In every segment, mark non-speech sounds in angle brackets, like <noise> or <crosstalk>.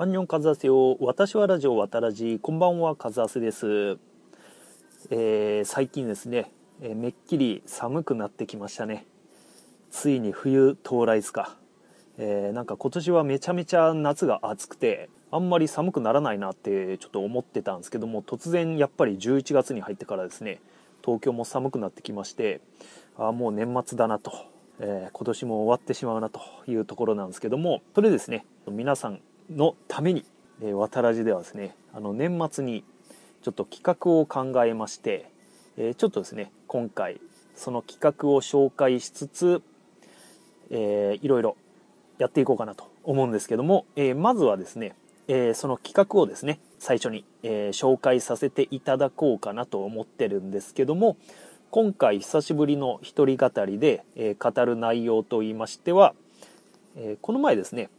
アンニョンカズアセよ。私はラジオ渡らじ。こんばんは、カズアセです。えー、最近ですね、えーめっきり寒くなってきましたね。ついに冬到来ですか。えーなんか今年はめちゃめちゃ夏が暑くて、あんまり寒くならないなってちょっと思ってたんですけども、突然やっぱり11月に入ってからですね、東京も寒くなってきまして、あもう年末だなと。えー今年も終わってしまうなというところなんですけどもそれですね皆さんのために、えー、渡らじではですねあの年末にちょっと企画を考えまして、えーちょっとですね今回その企画を紹介しつつ、えーいろいろやっていこうかなと思うんですけども、えーまずはですね、えーその企画をですね最初に、えー紹介させていただこうかなと思ってるんですけども今回久しぶりの一人語りで、え語る内容といいましては、えこの前ですね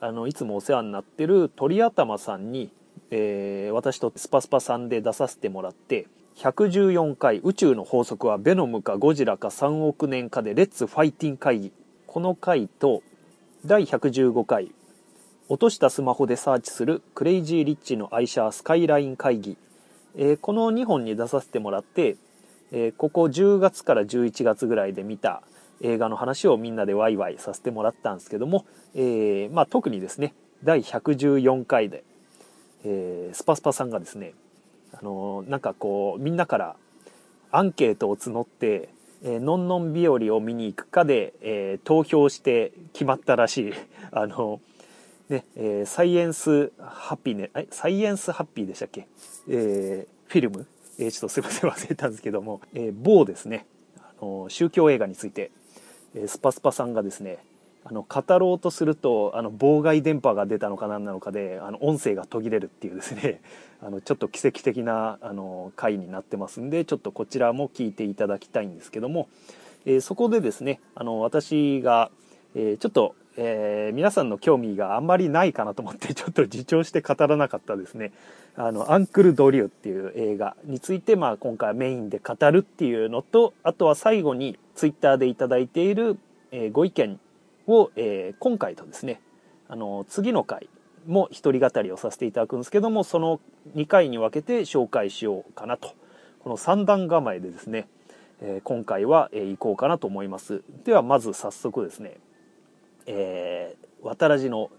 あのいつもお世話になってる鳥頭さんに、えー私とスパスパさんで出させてもらって114回宇宙の法則はベノムかゴジラか3億年かでレッツファイティン会議。この回と第115回落としたスマホでサーチするクレイジーリッチの愛車スカイライン会議、えーこの2本に出させてもらって、えーここ10月から11月ぐらいで見た映画の話をみんなでワイワイさせてもらったんですけども、えーまあ、特にですね第114回で、えースパスパさんがですね、あのーなんかこうみんなからアンケートを募って「えーのんのん日和を見に行くかで」えー投票して決まったらしい。<laughs> あのねえーサイエンスハッピーねえサイエンスハッピーでしたっけ、えーフィルム、えーちょっとすいません忘れたんですけども、えー某ですねあの宗教映画について、スパスパさんがですねあの語ろうとするとあの妨害電波が出たのか何なのかであの音声が途切れるっていうですね <laughs> あのちょっと奇跡的なあの回になってますんでちょっとこちらも聞いていただきたいんですけども、えーそこでですねあの私が、えーちょっと、えー皆さんの興味があんまりないかなと思ってちょっと自重して語らなかったですね。あのアンクル・ドリューっていう映画について、まあ、今回メインで語るっていうのとあとは最後にツイッターでいただいている、えーご意見を、えー今回とですねあの次の回も一人語りをさせていただくんですけどもその2回に分けて紹介しようかなと。この三段構えでですね、え今回は、えー行こうかなと思います。ではまず早速ですねえー、渡らじの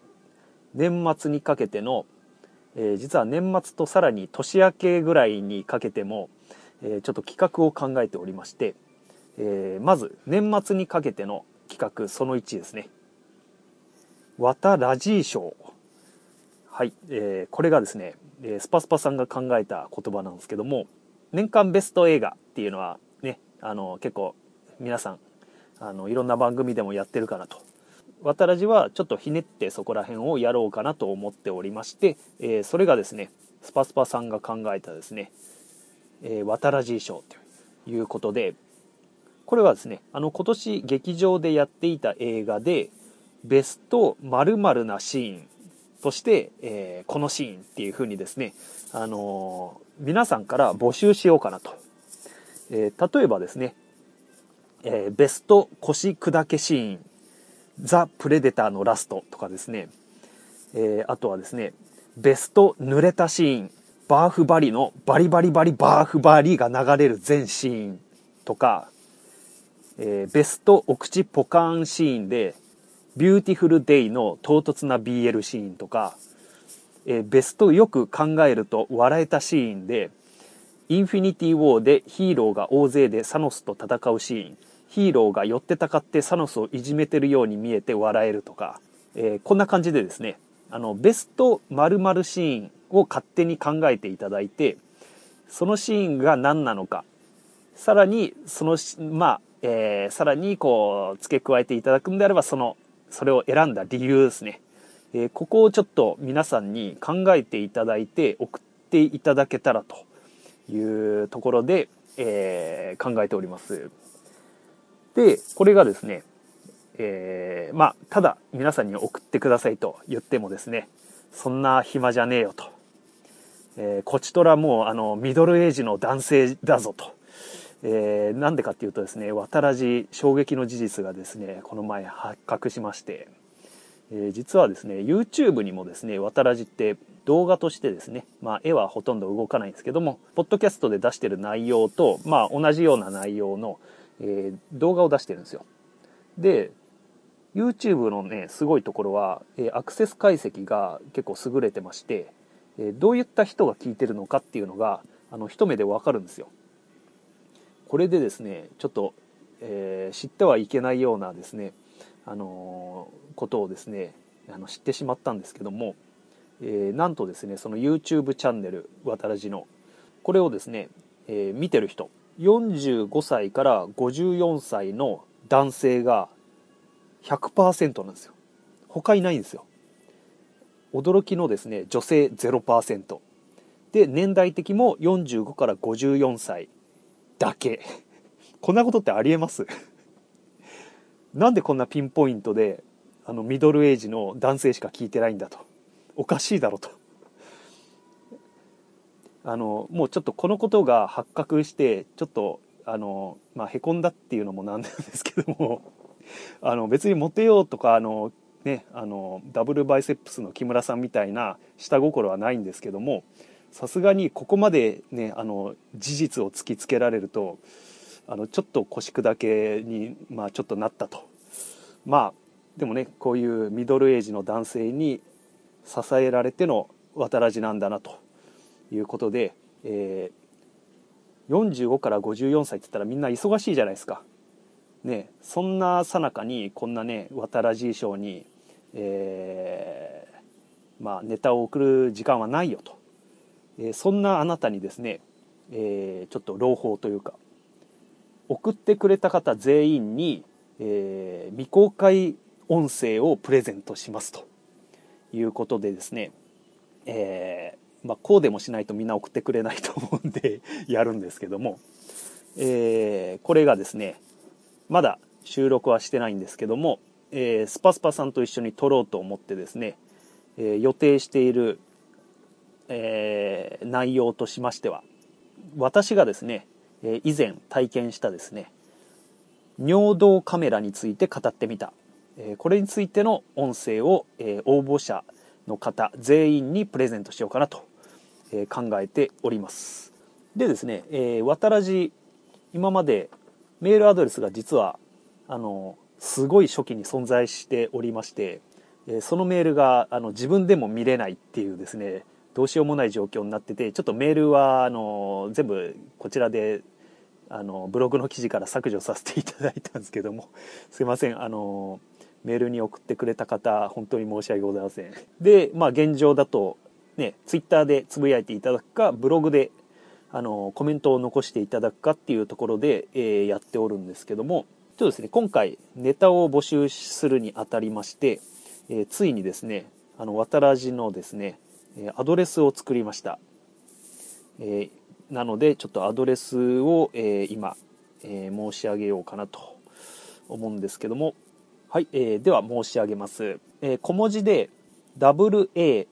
年末にかけての、えー実は年末とさらに年明けぐらいにかけても、えーちょっと企画を考えておりまして、えーまず年末にかけての企画その1ですね「渡ラジー賞」はい、えーこれがですねえースパスパさんが考えた言葉なんですけども年間ベスト映画っていうのはねあの結構皆さんあのいろんな番組でもやってるかなと渡らじはちょっとひねってそこら辺をやろうかなと思っておりまして、えーそれがですねスパスパさんが考えたですね、えー、渡らじ賞ということでこれはですねあの今年劇場でやっていた映画でベスト〇〇なシーンとして、えーこのシーンっていう風にですね、あのー皆さんから募集しようかなと、えー例えばですね、えーベスト腰砕けシーンザ・プレデターのラストとかですね、えーあとはですね、ベスト濡れたシーン、バーフバリのバリバリバリバーフバリが流れる全シーンとか、えーベストお口ポカーンシーンで、ビューティフルデイの唐突な BL シーンとか、えーベストよく考えると笑えたシーンで、インフィニティ・ウォーでヒーローが大勢でサノスと戦うシーン、ヒーローが寄ってたかってサノスをいじめてるように見えて笑えるとか、えーこんな感じでですね、あの、ベスト〇〇シーンを勝手に考えていただいて、そのシーンが何なのか、さらに、その、まあ、えーさらにこう、付け加えていただくんであれば、その、それを選んだ理由ですね。えーここをちょっと皆さんに考えていただいて、送っていただけたらというところで、えー考えております。で、これがですね、えーまあ、ただ皆さんに送ってくださいと言ってもですね、そんな暇じゃねえよと。えーこちとらもうあのミドルエイジの男性だぞと。えーなんでかっていうとですね、渡らじ衝撃の事実がですね、この前発覚しまして、えー、実はですね YouTube にもですね渡らじって動画としてですね、まあ、絵はほとんど動かないんですけどもポッドキャストで出してる内容と、まあ、同じような内容の、えー、動画を出してるんですよ。で YouTube のねすごいところは、えー、アクセス解析が結構優れてまして、えどういった人が聞いてるのかっていうのがあの一目でわかるんですよ。これでですねちょっと、え知ってはいけないようなですねあのことをですねあの知ってしまったんですけども、えー、なんとですねその YouTube チャンネル「わたらじの」これをですね、えー、見てる人45歳から54歳の男性が100%なんですよ。他いないんですよ。驚きのですね女性0%で年代的も45から54歳だけ。こんなことってありえます？なんでこんなピンポイントであのミドルエイジの男性しか聞いてないんだと。おかしいだろと。あのもうちょっとこのことが発覚してちょっとあの、まあ、へこんだっていうのもなんですけども <laughs> あの別にモテようとかあの、ね、あのダブルバイセップスの木村さんみたいな下心はないんですけどもさすがにここまで、ね、あの事実を突きつけられるとあのちょっと腰砕けに、まあ、ちょっとなったと。まあでもねこういうミドルエイジの男性に支えられての渡らじなんだなと。いうことで、えー、45から54歳って言ったらみんな忙しいじゃないですか。ね、そんなさなかにこんなね渡らじ賞に、えー、まあ、ネタを送る時間はないよと、えー、そんなあなたにですね、えー、ちょっと朗報というか送ってくれた方全員に、え、未公開音声をプレゼントしますということでですね、え、まあ、こうでもしないとみんな送ってくれないと思うんで <laughs> やるんですけども、えー、これがですねまだ収録はしてないんですけども、えー、スパスパさんと一緒に撮ろうと思ってですね、え予定している、え内容としましては私がですねえ以前体験したですね尿道カメラについて語ってみた、えこれについての音声を、え応募者の方全員にプレゼントしようかなと、え考えております。でですね、え渡らじ今までメールアドレスが実はあのすごい初期に存在しておりまして、えそのメールがあの自分でも見れないっていうですねどうしようもない状況になっててちょっとメールはあの全部こちらであのブログの記事から削除させていただいたんですけども <laughs> すいませんあのメールに送ってくれた方本当に申し訳ございません。でまあ現状だとねツイッターでつぶやいていただくかブログであのコメントを残していただくかっていうところで、えー、やっておるんですけどもちょっとですね今回ネタを募集するにあたりまして、えー、ついにですねあの渡らじのですねアドレスを作りました。えー、なので、ちょっとアドレスを、えー、今、えー、申し上げようかなと思うんですけども、はい、えー、では申し上げます。えー、小文字で w a、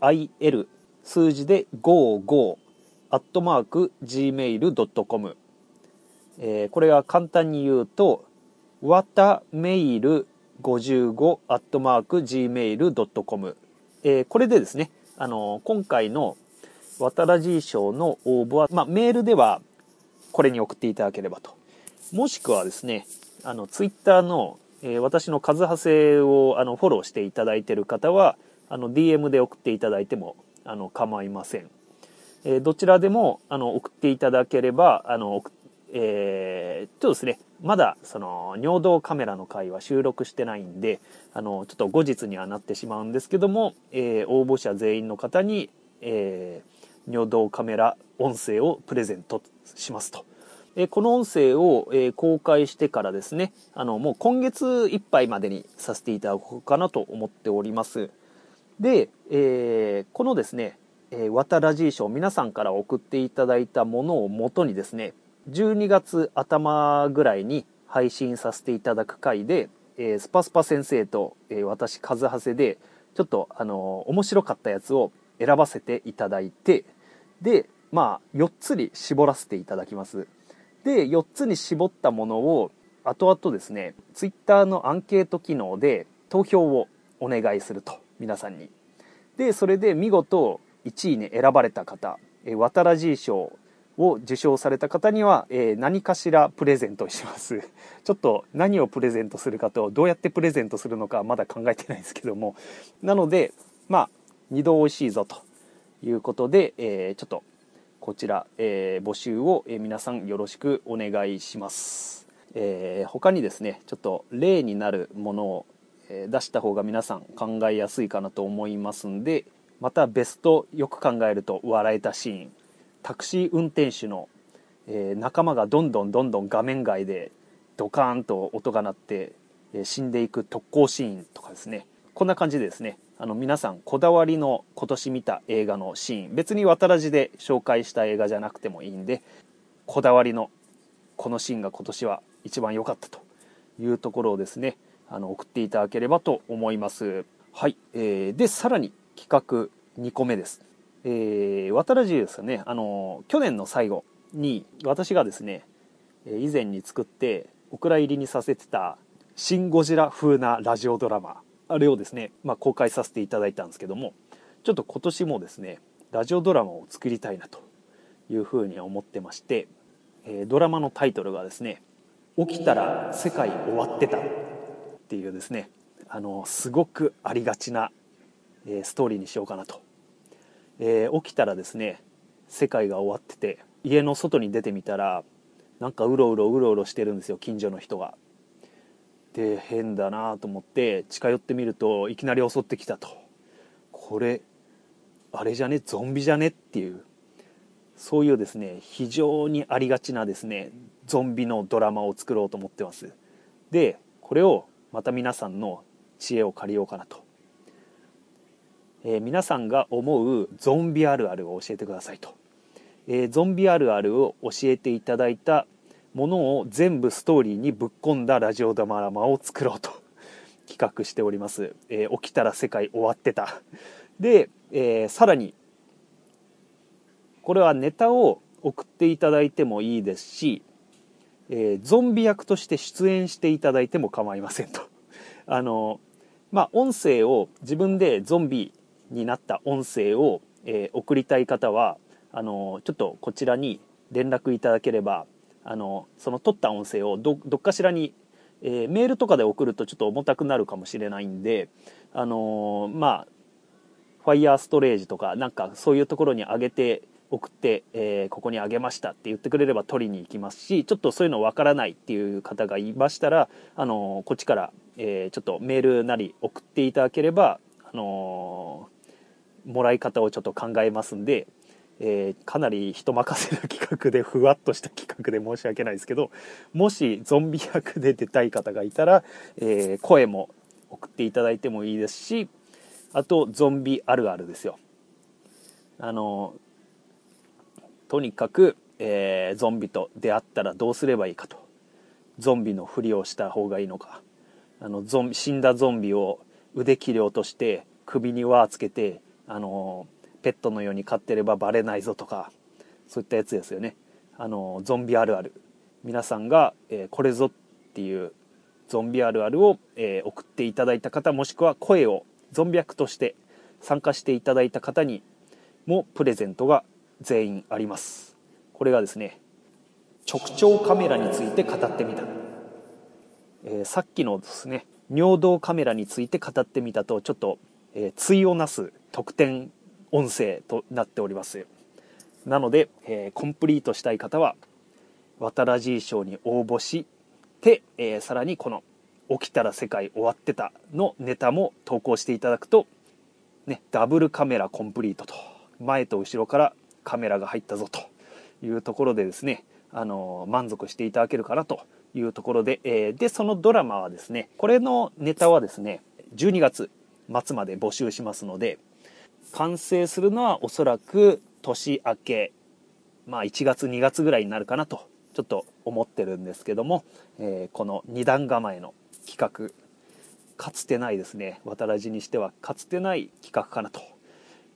tamail 数字で55アットマーク gmail.com、えー、これは簡単に言うと、わたメイル55アットマーク gmail.com、えー、これでですね、あの今回の渡らじ賞の応募は、まあ、メールではこれに送っていただければと。もしくはですね、あの、ツイッターの、えー、私の数派生をあのフォローしていただいてる方は、あの、DM で送っていただいても、あの、構いません。えー、どちらでも、あの、送っていただければ、あの、えー、ちょっとですね、まだその尿道カメラの回は収録してないんで、あの、ちょっと後日にはなってしまうんですけども、えー、応募者全員の方に、えー、尿道カメラ音声をプレゼントしますと。えこの音声を、え公開してからですね、あの、もう今月いっぱいまでにさせていただこうかなと思っております。で、えこのですね、えー、渡らじ賞皆さんから送っていただいたものをもとにですね、12月頭ぐらいに配信させていただく回で、えー、スパスパ先生と、えー、私、カズハセで、ちょっと、あのー、面白かったやつを選ばせていただいて、で、まあ、4つに絞らせていただきます。で、4つに絞ったものを、後々ですね Twitter のアンケート機能で投票をお願いすると皆さんにでそれで見事1位に選ばれた方え渡らじ賞を受賞された方には、えー、何かしらプレゼントします。<laughs> ちょっと何をプレゼントするかと、どうやってプレゼントするのかまだ考えてないですけども。なので、まあ、2度美味しいぞということで、えー、ちょっとこちら、えー、募集を、え皆さんよろしくお願いします。え他にですね、ちょっと例になるものを、え出した方が皆さん考えやすいかなと思いますんで、またベストよく考えると笑えたシーンタクシー運転手の、えー、仲間がどんどんどんどん画面外でドカーンと音が鳴って、え、死んでいく特攻シーンとかですねこんな感じでですねあの皆さんこだわりの今年見た映画のシーン別に渡らじで紹介した映画じゃなくてもいいんでこだわりのこのシーンが今年は一番良かったというところをですねあの送っていただければと思います。はい、えー、でさらに企画2個目です。えー、渡らじですよね、あの、去年の最後に私がですね、以前に作ってお蔵入りにさせてたシン・ゴジラ風なラジオドラマ、あれをですね、まあ、公開させていただいたんですけども、ちょっと今年もですね、ラジオドラマを作りたいなというふうに思ってまして、えー、ドラマのタイトルがですね、起きたら世界終わってたっていうですね、あの、すごくありがちなえストーリーにしようかなと、えー、起きたらですね世界が終わってて家の外に出てみたらなんかうろうろうろうろしてるんですよ近所の人が。で変だなと思って近寄ってみるといきなり襲ってきたと。これあれじゃね？ゾンビじゃね？っていう。そういうですね非常にありがちなですねゾンビのドラマを作ろうと思ってます。でこれをまた皆さんの知恵を借りようかなと。えー、皆さんが思うゾンビあるあるを教えてくださいと、えー、ゾンビあるあるを教えていただいたものを全部ストーリーにぶっ込んだラジオドラマを作ろうと <laughs> 企画しております、えー、起きたら世界終わってた。で、えー、さらにこれはネタを送っていただいてもいいですし、えー、ゾンビ役として出演していただいても構いませんと。<laughs> あのまあ音声を自分でゾンビになった音声を、えー、送りたい方はあのちょっとこちらに連絡いただければあのその撮った音声をどっかしらに、えー、メールとかで送るとちょっと重たくなるかもしれないんであのー、まあファイヤーストレージとかなんかそういうところに上げて送って、えー、ここにあげましたって言ってくれれば取りに行きますしちょっとそういうのわからないっていう方がいましたら、あのこっちから、えちょっとメールなり送っていただければ、あのもらい方をちょっと考えますんで、えー、かなり人任せな企画でふわっとした企画で申し訳ないですけどもしゾンビ役で出たい方がいたら、えー、声も送っていただいてもいいですしあとゾンビあるあるですよ。あのとにかく、えー、ゾンビと出会ったらどうすればいいかと。ゾンビのふりをした方がいいのか。あのゾン死んだゾンビを腕切り落として首に輪つけてあのペットのように飼ってればバレないぞとかそういったやつですよね。あのゾンビあるある。皆さんが、えー、これぞっていうゾンビあるあるを、えー、送っていただいた方もしくは声をゾンビ役として参加していただいた方にもプレゼントが全員あります。これがですね直腸カメラについて語ってみた、えー、さっきのですね尿道カメラについて語ってみたとちょっと、えー、対をなす特典音声となっております。なので、えー、コンプリートしたい方は渡らじ賞に応募して、えー、さらにこの「起きたら世界終わってた」のネタも投稿していただくと、ね、ダブルカメラコンプリートと前と後ろからカメラが入ったぞというところでですね、あの、満足していただけるかなというところで、えー、でそのドラマはですねこれのネタはですね12月末まで募集しますので完成するのはおそらく年明け、まあ1月2月ぐらいになるかなと、ちょっと思ってるんですけども、えー、この二段構えの企画、かつてないですね、渡らじにしてはかつてない企画かなと。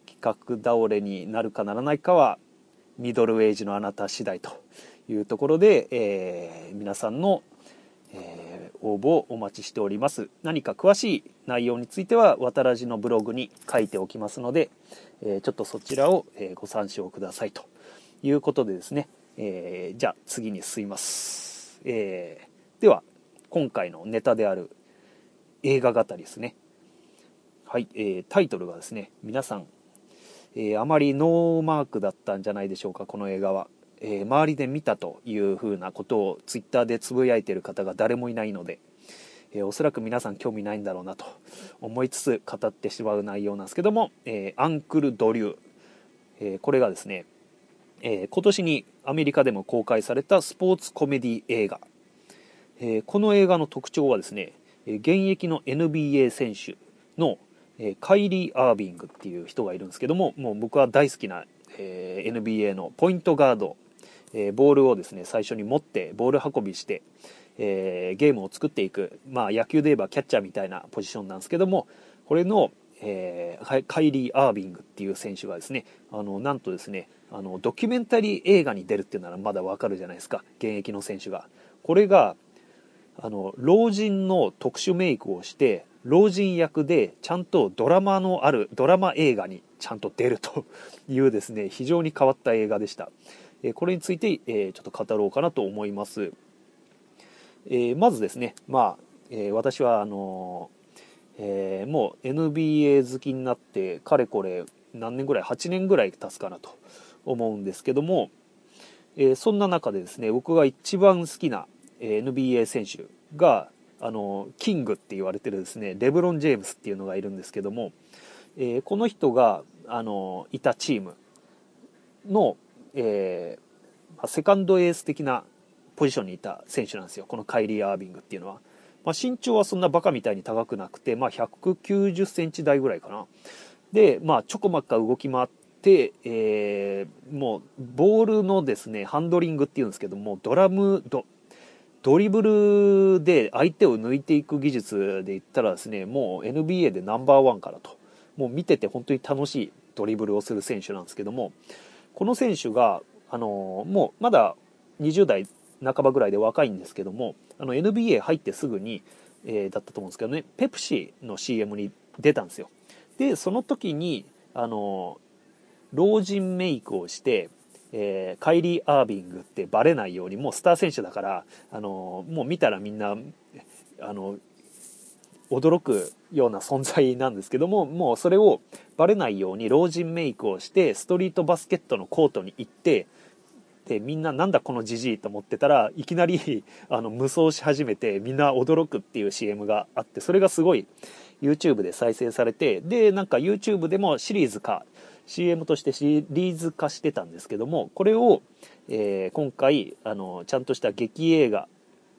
企画倒れになるかならないかは、ミドルエイジのあなた次第というところで、えー、皆さんの、え応募をお待ちしております。何か詳しい内容についてはわたらじのブログに書いておきますので、えちょっとそちらを、えご参照くださいということでですね、えじゃあ次に進みます、えでは今回のネタである映画語りですね。はい、えー、タイトルがですね皆さん、えー、あまりノーマークだったんじゃないでしょうかこの映画は。えー、周りで見たというふうなことをツイッターでつぶやいている方が誰もいないので、えー、おそらく皆さん興味ないんだろうなと思いつつ語ってしまう内容なんですけども「えー、アンクル・ドリュー」えこれがですね、え今年にアメリカでも公開されたスポーツコメディ映画、えこの映画の特徴はですね現役の NBA 選手のカイリー・アービングっていう人がいるんですけどももう僕は大好きな、え NBA のポイントガードえー、ボールをですね最初に持ってボール運びして、えー、ゲームを作っていく、まあ、野球で言えばキャッチャーみたいなポジションなんですけどもこれの、えー、カイリー・アービングっていう選手がですねあのなんとですねあのドキュメンタリー映画に出るっていうならまだわかるじゃないですか現役の選手が。これがあの老人の特殊メイクをして老人役でちゃんとドラマのあるドラマ映画にちゃんと出るというですね非常に変わった映画でした。えこれについて、えちょっと語ろうかなと思います。えまずですね、まあ、え私はあのえー、もう NBA 好きになってかれこれ何年ぐらい8年ぐらい経つかなと思うんですけども、えー、そんな中でですね僕が一番好きな、NBA 選手があのキングって言われてるですねレブロン・ジェームスっていうのがいるんですけども、えー、この人があのいたチームの、えー、セカンドエース的なポジションにいた選手なんですよ。このカイリー・アービングっていうのは、まあ、身長はそんなバカみたいに高くなくて、まあ、190センチ台ぐらいかな。で、まあ、ちょこまっか動き回って、えー、もうボールのですねハンドリングっていうんですけどもドラムドドリブルで相手を抜いていく技術で言ったらですねもう NBA でナンバーワンからと。もう見てて本当に楽しいドリブルをする選手なんですけどもこの選手が、あのもうまだ20代半ばぐらいで若いんですけどもあの NBA 入ってすぐに、えー、だったと思うんですけどねペプシの CM に出たんですよ。でその時にあの老人メイクをして、えー、カイリー・アービングってバレないようにもうスター選手だからあのもう見たらみんなあの驚くような存在なんですけどももうそれをバレないように老人メイクをしてストリートバスケットのコートに行ってでみんななんだこのじじいと思ってたらいきなり <laughs> あの無双し始めてみんな驚くっていう CM があってそれがすごい YouTube で再生されてでなんか YouTube でもシリーズ化 CM としてシリーズ化してたんですけどもこれを、えー、今回あのちゃんとした劇映画、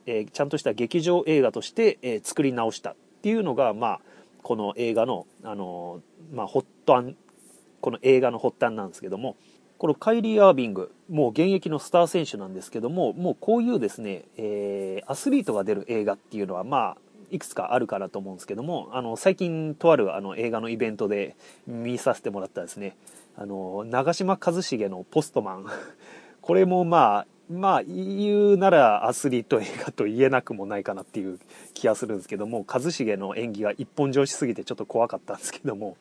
えー、ちゃんとした劇場映画として、えー、作り直した。っていうのが、まあ、この映画の、あの、まあ、発端、この映画の発端なんですけども、このカイリー・アービング、もう現役のスター選手なんですけども、もうこういうですね、えー、アスリートが出る映画っていうのは、まあ、いくつかあるかなと思うんですけども、あの、最近とあるあの映画のイベントで見させてもらったですね、あの、長嶋一茂のポストマン。<laughs> これもまあ、まあ言うならアスリート映画と言えなくもないかなっていう気がするんですけども一茂の演技が一本上しすぎてちょっと怖かったんですけども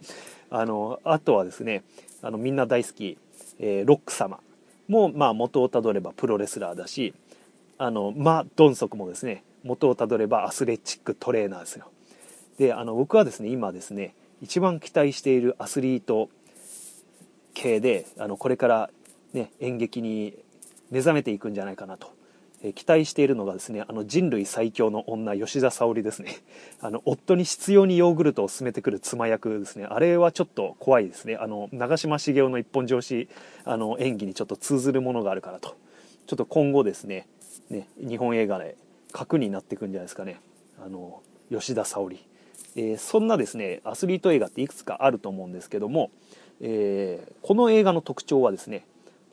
あのあとはですねあのみんな大好き、えー、ロック様。も、まあ、元をたどればプロレスラーだしあのマ・ドンソクもですね元をたどればアスレチックトレーナーですよ。であの僕はですね今ですね一番期待しているアスリート系であのこれからね演劇に目覚めていくんじゃないかなと、え期待しているのがですねあの人類最強の女吉田沙保里ですね。<laughs> あの夫に執拗にヨーグルトを勧めてくる妻役ですね。あれはちょっと怖いですね。あの長嶋茂雄の一本上司あの演技にちょっと通ずるものがあるからと。ちょっと今後ですねね日本映画で核になっていくんじゃないですかね。あの吉田沙保里、えー、そんなですねアスリート映画っていくつかあると思うんですけども、えー、この映画の特徴はですね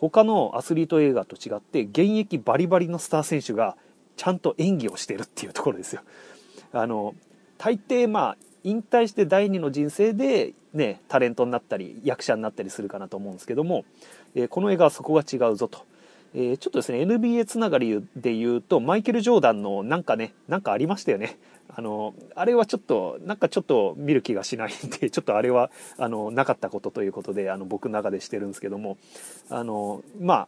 他のアスリート映画と違って現役バリバリのスター選手がちゃんと演技をしてるっていうところですよ。あの大抵まあ引退して第二の人生でねタレントになったり役者になったりするかなと思うんですけども、えー、この映画はそこが違うぞと、えー、ちょっとですね NBA つながりで言うとマイケル・ジョーダンのなんかねなんかありましたよねあのあれはちょっとなんかちょっと見る気がしないんで <laughs> ちょっとあれはあのなかったことということであの僕の中でしてるんですけどもあのまあ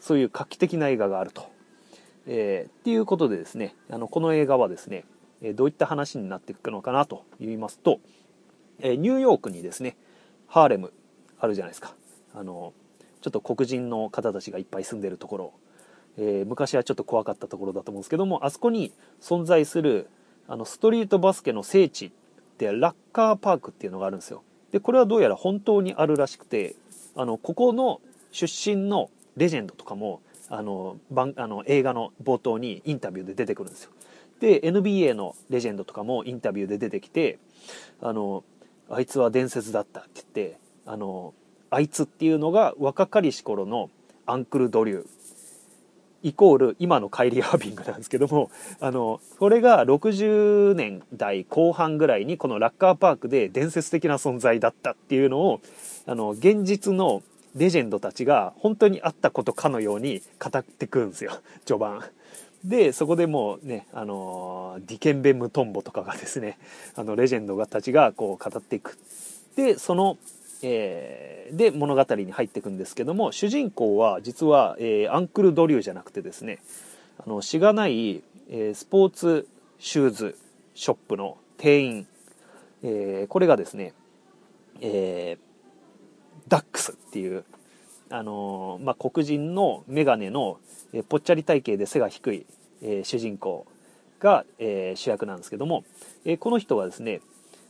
そういう画期的な映画があると。えー、っていうことでですねあのこの映画はですねどういった話になっていくのかなと言いますと、えニューヨークにですねハーレムあるじゃないですかあのちょっと黒人の方たちがいっぱい住んでるところ、えー、昔はちょっと怖かったところだと思うんですけどもあそこに存在するあのストリートバスケの聖地ってラッカーパークっていうのがあるんですよ。でこれはどうやら本当にあるらしくてあのここの出身のレジェンドとかもあのあの映画の冒頭にインタビューで出てくるんですよ。で NBA のレジェンドとかもインタビューで出てきてあのあいつは伝説だったって言ってあのあいつっていうのが若かりし頃のアンクル・ドリュー。イコール今のカイリー・ハービングなんですけどもあのこれが60年代後半ぐらいにこのラッカーパークで伝説的な存在だったっていうのをあの現実のレジェンドたちが本当にあったことかのように語ってくるんですよ序盤。でそこでもうねあのディケンベ・ムトンボとかがですねあのレジェンドたちがこう語っていくでその、えー、で物語に入っていくんですけども主人公は実は、えー、アンクル・ドリューじゃなくてですねあのしがない、えー、スポーツシューズショップの店員、えー、これがですね、えー、ダックスっていうあのまあ、黒人の眼鏡の、えぽっちゃり体型で背が低い、え、主人公が、え、主役なんですけども、え、この人はですね、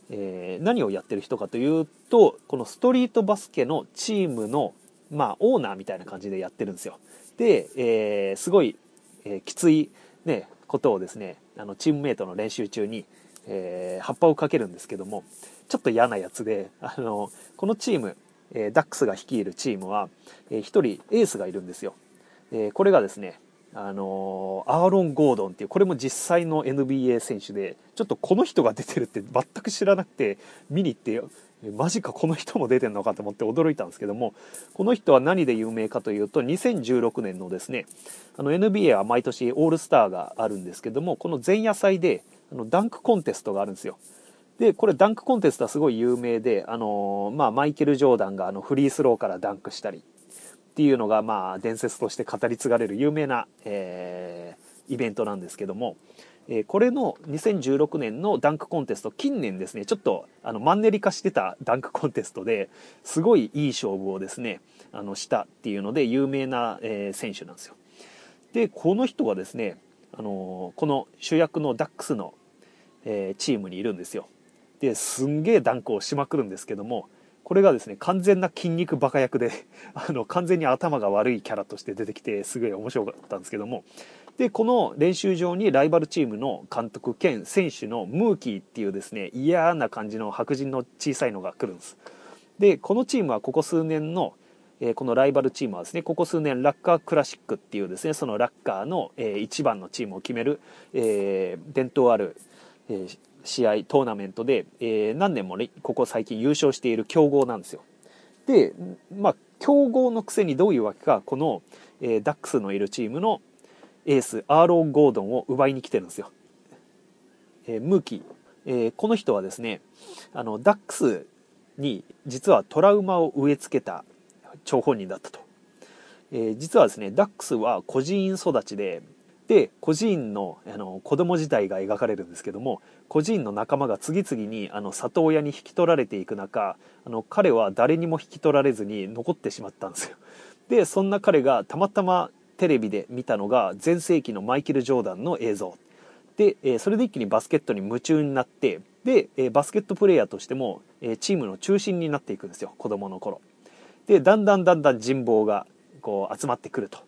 え何をやってる人かというとこのストリートバスケのチームの、まあ、オーナーみたいな感じでやってるんですよで、えすごい、えきつい、ね、ことをですねあのチームメートの練習中に、え葉っぱをかけるんですけどもちょっと嫌なやつであのこのチームえダックスが率いるチームは、え1人エースがいるんですよ。えこれがですね、あのアーロン・ゴードンっていうこれも実際の NBA 選手でちょっとこの人が出てるって全く知らなくて見に行ってマジかこの人も出てんのかと思って驚いたんですけどもこの人は何で有名かというと2016年のですねあの NBA は毎年オールスターがあるんですけどもこの前夜祭であのダンクコンテストがあるんですよ。でこれダンクコンテストはすごい有名で、あのまあ、マイケル・ジョーダンがあのフリースローからダンクしたりっていうのが、まあ、伝説として語り継がれる有名な、えー、イベントなんですけども、えー、これの2016年のダンクコンテスト近年ですねちょっとあのマンネリ化してたダンクコンテストですごいいい勝負をですねあのしたっていうので有名な、えー、選手なんですよ。でこの人がですね、あのこの主役のダックスの、えー、チームにいるんですよ。ですんげえダンクをしまくるんですけどもこれがですね完全な筋肉バカ役で <laughs> あの完全に頭が悪いキャラとして出てきてすごい面白かったんですけども。でこの練習場にライバルチームの監督兼選手のムーキーっていうですね嫌な感じの白人の小さいのが来るんです。でこのチームはここ数年のえこのライバルチームはですねここ数年ラッカークラシックっていうですねそのラッカーの、え一番のチームを決める、えー伝統ある、え試合トーナメントで、えー、何年もねここ最近優勝している強豪なんですよ。でまあ強豪のくせにどういうわけかこの、えー、ダックスのいるチームのエースアーロン・ゴードンを奪いに来てるんですよ、えー、ムーキー、えー、この人はですねあのダックスに実はトラウマを植え付けた張本人だったと、えー、実はですねダックスは孤児院育ちでで孤児院のあの子供自体が描かれるんですけども孤児院の仲間が次々にあの里親に引き取られていく中あの彼は誰にも引き取られずに残ってしまったんですよ。でそんな彼がたまたまテレビで見たのが全盛期のマイケル・ジョーダンの映像。で、えそれで一気にバスケットに夢中になってで、えバスケットプレーヤーとしても、えチームの中心になっていくんですよ子供の頃。でだんだんだんだん人望がこう集まってくると。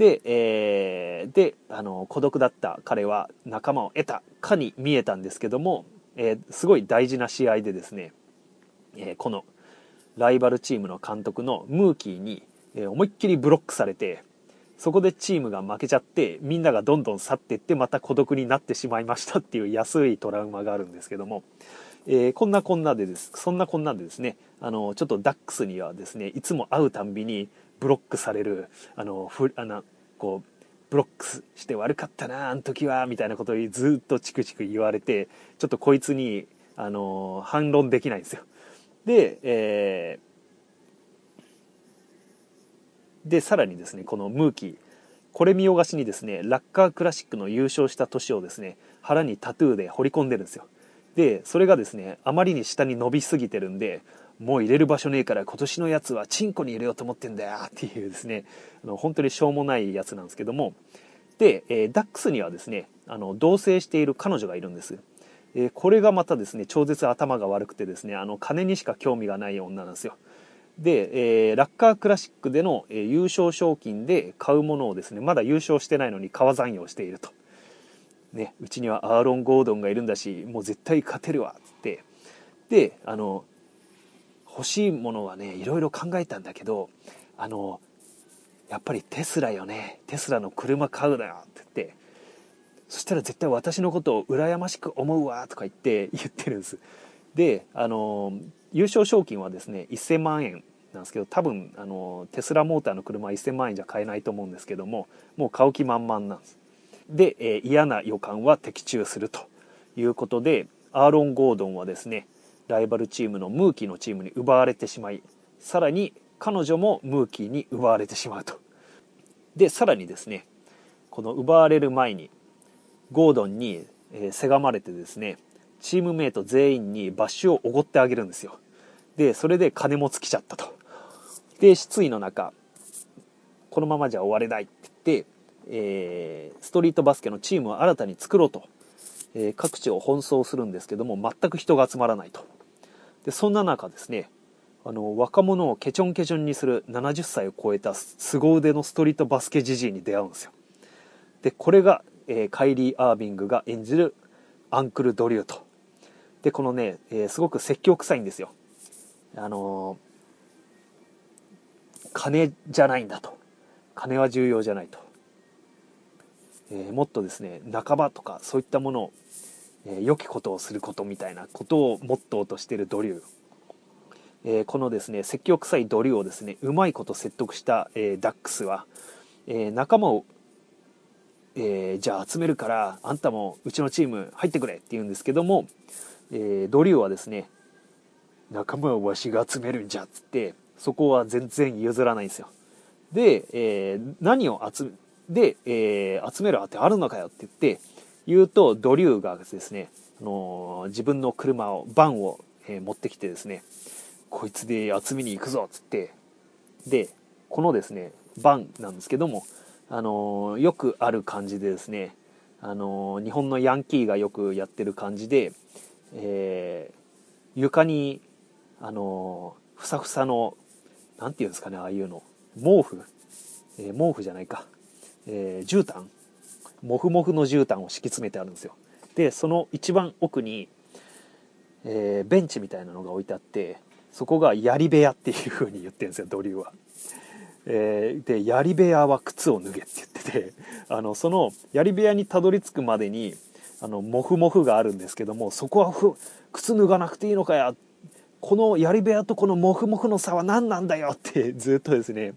で,、えー、であの孤独だった彼は仲間を得たかに見えたんですけども、えー、すごい大事な試合でですね、えー、このライバルチームの監督のムーキーに、え思いっきりブロックされてそこでチームが負けちゃってみんながどんどん去っていってまた孤独になってしまいましたっていう安いトラウマがあるんですけども、えー、こんなこんなでですそんなこんなでですねあのちょっとダックスにはですねいつも会うたんびにブロックされるあのふあのこうブロックして悪かったなあの時はみたいなことをずっとチクチク言われてちょっとこいつにあの反論できないんですよ。で、えー、でさらにですねこのムーキーこれ見よがしにですねラッカークラシックの優勝した年をですね腹にタトゥーで彫り込んでるんですよ。でそれがですねあまりに下に伸びすぎてるんでもう入れる場所ねえから今年のやつはチンコに入れようと思ってんだよ <laughs> っていうですね。あの本当にしょうもないやつなんですけども。で、えー、ダックスにはですねあの同棲している彼女がいるんです、えー、これがまたですね超絶頭が悪くてですねあの金にしか興味がない女なんですよ。で、えー、ラッカークラシックでの、えー、優勝賞金で買うものをですねまだ優勝してないのに川残用していると。ねうちにはアーロン・ゴードンがいるんだしもう絶対勝てるわつって。であの欲しいものはねいろいろ考えたんだけどあのやっぱりテスラよね。テスラの車買うなよって言ってそしたら絶対私のことを羨ましく思うわとか言って言ってるんです。であの優勝賞金はですね1000万円なんですけど多分あのテスラモーターの車は1000万円じゃ買えないと思うんですけどももう買う気満々なんです。で、えー、嫌な予感は的中するということでアーロン・ゴードンはですねライバルチームのムーキーのチームに奪われてしまいさらに彼女もムーキーに奪われてしまうと。でさらにですねこの奪われる前にゴードンに、えせがまれてですねチームメイト全員にバッシュをおごってあげるんですよ。でそれで金も尽きちゃったと。で失意の中このままじゃ終われないって言って、えー、ストリートバスケのチームを新たに作ろうと、えー、各地を奔走するんですけども全く人が集まらないと。でそんな中ですねあの若者をケチョンケチョンにする70歳を超えた凄腕のストリートバスケじじいに出会うんですよ。でこれが、えー、カイリー・アービングが演じるアンクル・ドリューとでこのね、えー、すごく説教臭いんですよ。あのー、金じゃないんだと。金は重要じゃないと、えー、もっとですね仲間とかそういったものを、えー、良きことをすることみたいなことをモットーとしてるドリュー。えー、このですね説教臭いドリューをですねうまいこと説得した、えー、ダックスは、えー、仲間を、えじゃあ集めるからあんたもうちのチーム入ってくれって言うんですけども、えドリューはですね仲間をわしが集めるんじゃっつってそこは全然譲らないんですよ。で、え何を集めで、え集めるあてあるのかよって言って言うとドリューがですね、あの自分の車をバンを、え持ってきてですねこいつで集めに行くぞっつってでこのですねバンなんですけどもあのよくある感じでですねあの日本のヤンキーがよくやってる感じで、え、床にあのふさふさの何て言うんですかねああいうの毛布、え、毛布じゃないか、えー、絨毯モフモフの絨毯を敷き詰めてあるんですよでその一番奥に、えー、ベンチみたいなのが置いてあってそこが槍部屋っていう風に言ってるんですよドリューは。えー、で槍部屋は靴を脱げって言ってて <laughs> あのその槍部屋にたどり着くまでにあのモフモフがあるんですけどもそこは靴脱がなくていいのかやこの槍部屋とこのモフモフの差は何なんだよって <laughs> ずっとですね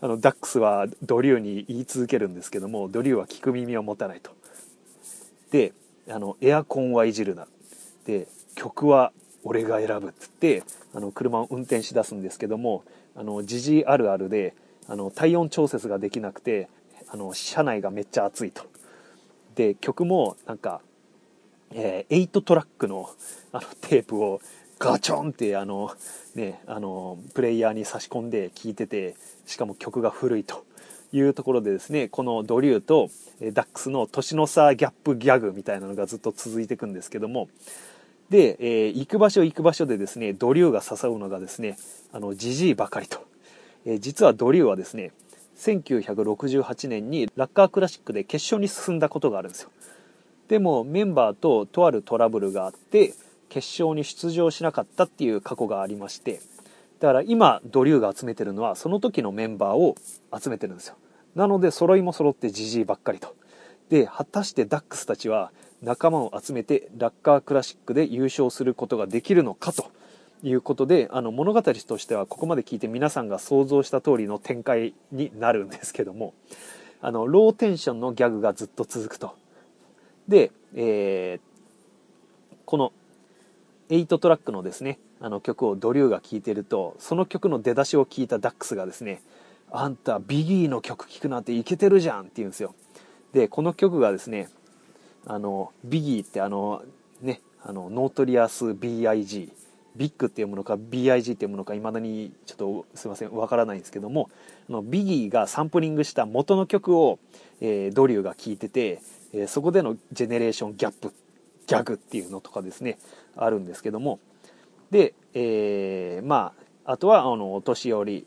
あのダックスはドリューに言い続けるんですけどもドリューは聞く耳を持たないと。であのエアコンはいじるなで曲は俺が選ぶっつってあの車を運転しだすんですけどもあのジジあるあるであの体温調節ができなくてあの車内がめっちゃ暑いとで曲もなんか、えー、8トラックのあのテープをガチョンってあの、ね、あのプレイヤーに差し込んで聴いててしかも曲が古いというところでですねこのドリューとダックスの年の差ギャップギャグみたいなのがずっと続いていくんですけどもで、えー、行く場所行く場所でですね、ドリューが誘うのがですね、あの、じじいばかりと。えー、実はドリューはですね、1968年にラッカークラシックで決勝に進んだことがあるんですよ。でもメンバーととあるトラブルがあって、決勝に出場しなかったっていう過去がありまして、だから今ドリューが集めてるのはその時のメンバーを集めてるんですよ。なので揃いも揃ってじじいばっかりと。で、果たしてダックスたちは仲間を集めてラッカークラシックで優勝することができるのかということであの物語としてはここまで聞いて皆さんが想像した通りの展開になるんですけどもあのローテンションのギャグがずっと続くとで、えー、この8トラックのですねあの曲をドリューが聴いてるとその曲の出だしを聞いたダックスがですねあんたビギーの曲聴くなんていけてるじゃんって言うんですよ。でこの曲がですねあのビギーってあのねあのノートリアス BIG ビッグっていうものか BIG っていうものかいまだにちょっとすいませんわからないんですけどもあのビギーがサンプリングした元の曲を、えー、ドリューが聴いてて、えー、そこでのジェネレーションギャップっギャグっていうのとかですねあるんですけども。で、えー、まああとはあのお年寄り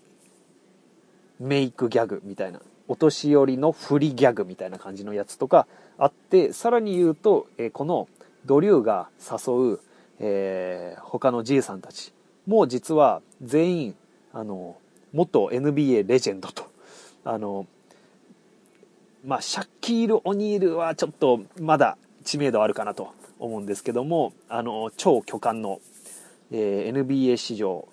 メイクギャグみたいなお年寄りの振りギャグみたいな感じのやつとかあってさらに言うと、えー、このドリューが誘うえー、他のじいさんたちも実は全員あの元 NBA レジェンドとあのまあシャッキール・オニールはちょっとまだ知名度あるかなと。思うんですけどもあの超巨漢の、えー、NBA 史上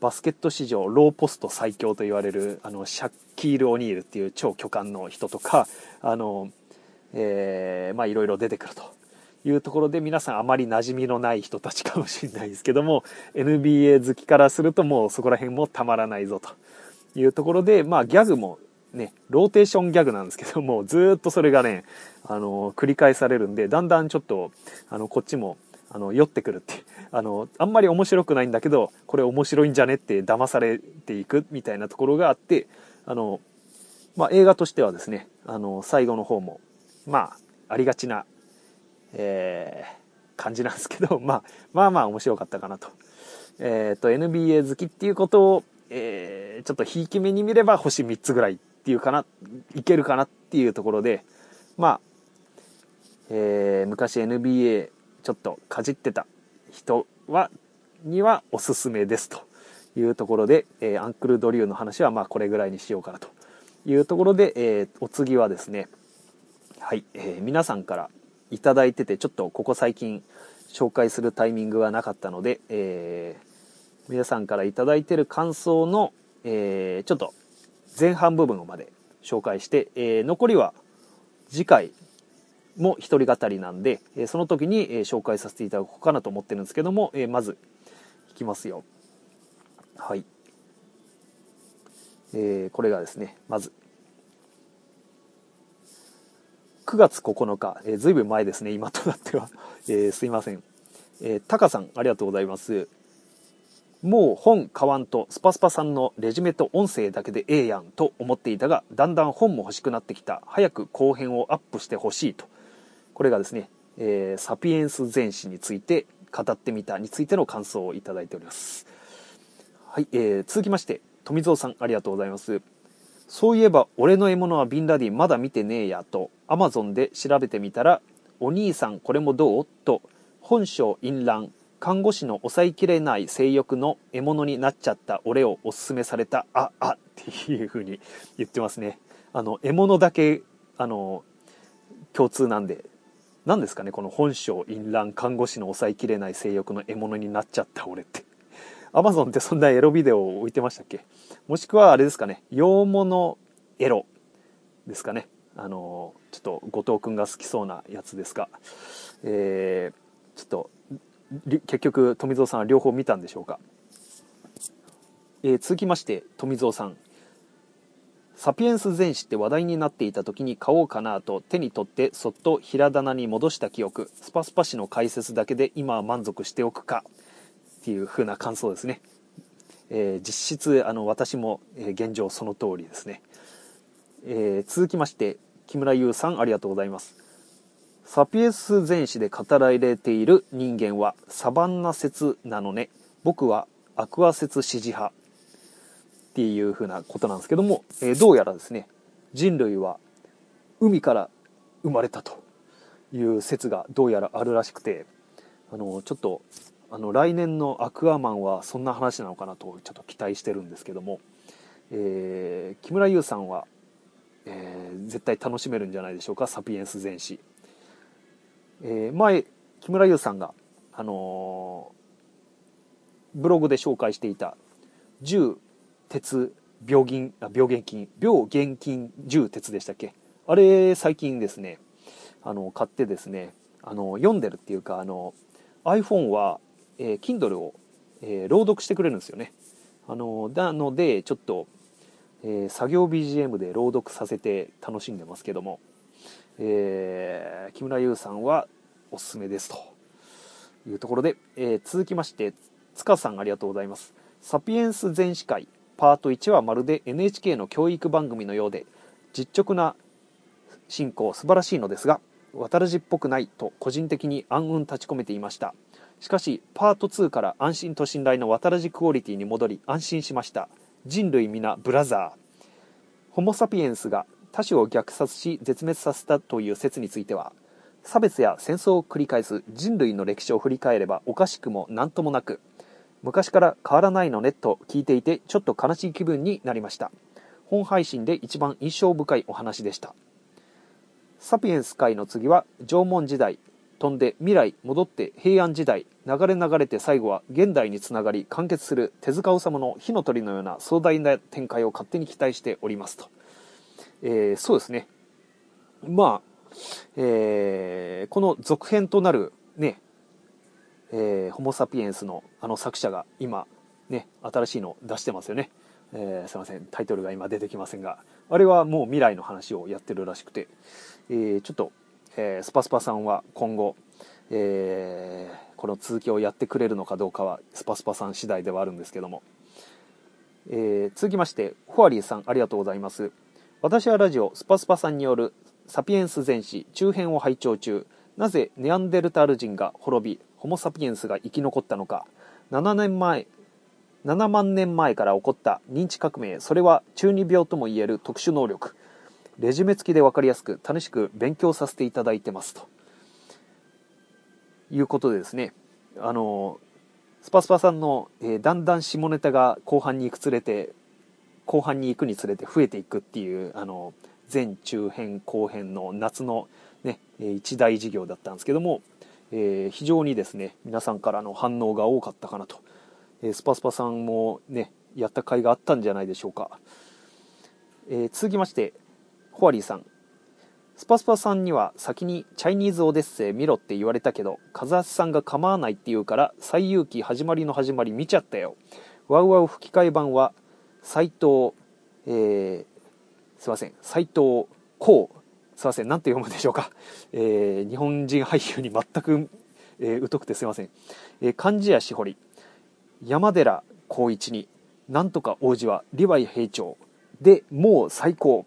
バスケット史上ローポスト最強と言われるあのシャッキール・オニールっていう超巨漢の人とかあの、えー、まあいろいろ出てくると。いうところで皆さんあまり馴染みのない人たちかもしれないですけども NBA 好きからするともうそこら辺もたまらないぞと。いうところでまあギャグもねローテーションギャグなんですけどもずっとそれがねあの繰り返されるんでだんだんちょっとあのこっちもあの酔ってくるってあのあんまり面白くないんだけどこれ面白いんじゃねって騙されていくみたいなところがあってあの、まあ、映画としてはですねあの最後の方もまあありがちなえー、感じなんですけど、<laughs> まあ、まあまあ面白かったかなと。えっ、ー、と、NBA 好きっていうことを、えー、ちょっとひいき目に見れば星3つぐらいっていうかな、いけるかなっていうところで、まあ、えー、昔 NBA ちょっとかじってた人は、にはおすすめですというところで、えー、アンクルドリューの話はまあこれぐらいにしようかなというところで、えー、お次はですね、はい、えー、皆さんからいただいててちょっとここ最近紹介するタイミングがなかったので、えー、皆さんから頂いてる感想の、えー、ちょっと前半部分まで紹介して、えー、残りは次回も一人語りなんで、えその時に、え紹介させていただこうかなと思ってるんですけども、えまずいきますよはいえー、これがですねまず9月9日、えー、ずいぶん前ですね、今となっては。えー、すいません。えー、タカさん、ありがとうございます。もう本買わんとスパスパさんのレジュメと音声だけでええやんと思っていたが、だんだん本も欲しくなってきた。早く後編をアップしてほしいと。これがですね、えー、サピエンス全史について語ってみたについての感想をいただいております。はい、えー、続きまして、富蔵さんありがとうございます。そういえば俺の獲物はビンラディンまだ見てねえやとアマゾンで調べてみたらお兄さんこれもどう？と本性淫乱看護師の抑えきれない性欲の獲物になっちゃった俺をおすすめされた。ああっていう風に言ってますね。あの獲物だけあの共通なんで。何ですかねこの本性淫乱看護師の抑えきれない性欲の獲物になっちゃった俺って。アマゾンってそんなエロビデオを置いてましたっけ？もしくはあれですかね、洋物エロですかね。あの、ちょっと後藤くんが好きそうなやつですが、えー、ちょっと、結局富蔵さんは両方見たんでしょうか？えー、続きまして富蔵さん。サピエンス全史って話題になっていた時に買おうかなと手に取ってそっと平棚に戻した記憶。スパスパ氏の解説だけで今は満足しておくか。っていう風な感想ですね。えー、実質あの私も、え現状その通りですね、えー、続きまして木村優さんありがとうございます。サピエンス全史で語られている人間はサバンナ説なのね。僕はアクア説支持派。っていうふうなことなんですけども、えー、どうやらですね人類は海から生まれたという説がどうやらあるらしくてあのちょっとあの来年のアクアマンはそんな話なのかなとちょっと期待してるんですけども、えー、木村優さんは、えー、絶対楽しめるんじゃないでしょうか「サピエンス全史」えー、前木村優さんが、あのブログで紹介していた重鉄病原あ病原菌病原菌重鉄でしたっけ？あれ最近ですねあの買ってですねあの読んでるっていうかあの iPhone は、えー、Kindle を、えー、朗読してくれるんですよね。あのなのでちょっと、えー、作業 BGM で朗読させて楽しんでますけども、えー、木村優さんはおすすめですと。いうところで、えー、続きまして塚さんありがとうございます。サピエンス全史会パート1はまるで NHK の教育番組のようで実直な進行素晴らしいのですが渡らじっぽくないと個人的に暗雲立ち込めていました。しかしパート2から安心と信頼の渡らじクオリティに戻り安心しました。人類皆ブラザー。ホモ・サピエンスが他種を虐殺し絶滅させたという説については差別や戦争を繰り返す人類の歴史を振り返ればおかしくも何ともなく昔から変わらないのねと聞いていてちょっと悲しい気分になりました。本配信で一番印象深いお話でした。サピエンス界の次は縄文時代飛んで未来戻って平安時代流れ流れて最後は現代につながり完結する手塚治虫の火の鳥のような壮大な展開を勝手に期待しておりますと、えー、そうですね。まあ、えー、この続編となるね、えー、ホモ・サピエンスのあの作者が今ね新しいの出してますよね。えー、すいません。タイトルが今出てきませんがあれはもう未来の話をやってるらしくて、えー、ちょっと、えー、スパスパさんは今後、えー、この続きをやってくれるのかどうかはスパスパさん次第ではあるんですけども、え続きましてフォアリーさんありがとうございます。私はラジオスパスパさんによるサピエンス全史中編を拝聴中。なぜネアンデルタール人が滅びホモ・サピエンスが生き残ったのか。7年前7万年前から起こった認知革命。それは中二病ともいえる特殊能力。レジュメ付きで分かりやすく楽しく勉強させていただいてますと。いうことでですね。あのスパスパさんの、えー、だんだん下ネタが後半に行くつれて後半に行くにつれて増えていくっていうあの前中編後編の夏の、ね、一大事業だったんですけども、えー、非常にですね皆さんからの反応が多かったかなと。えスパスパさんもねやった甲斐があったんじゃないでしょうか、えー、続きましてホワリーさん。スパスパさんには先にチャイニーズオデッセイ見ろって言われたけど風橋さんが構わないって言うから最遊記始まりの始まり見ちゃったよ。ワウワウ吹き替え版は斎藤えー、すいません。斎藤こうすいません。何て読むんでしょうか、えー、日本人俳優に全く、えー、疎くてすいません、えー、漢字やしほり。山寺宏一になんとか王子はリヴァイ兵長。でもう最高。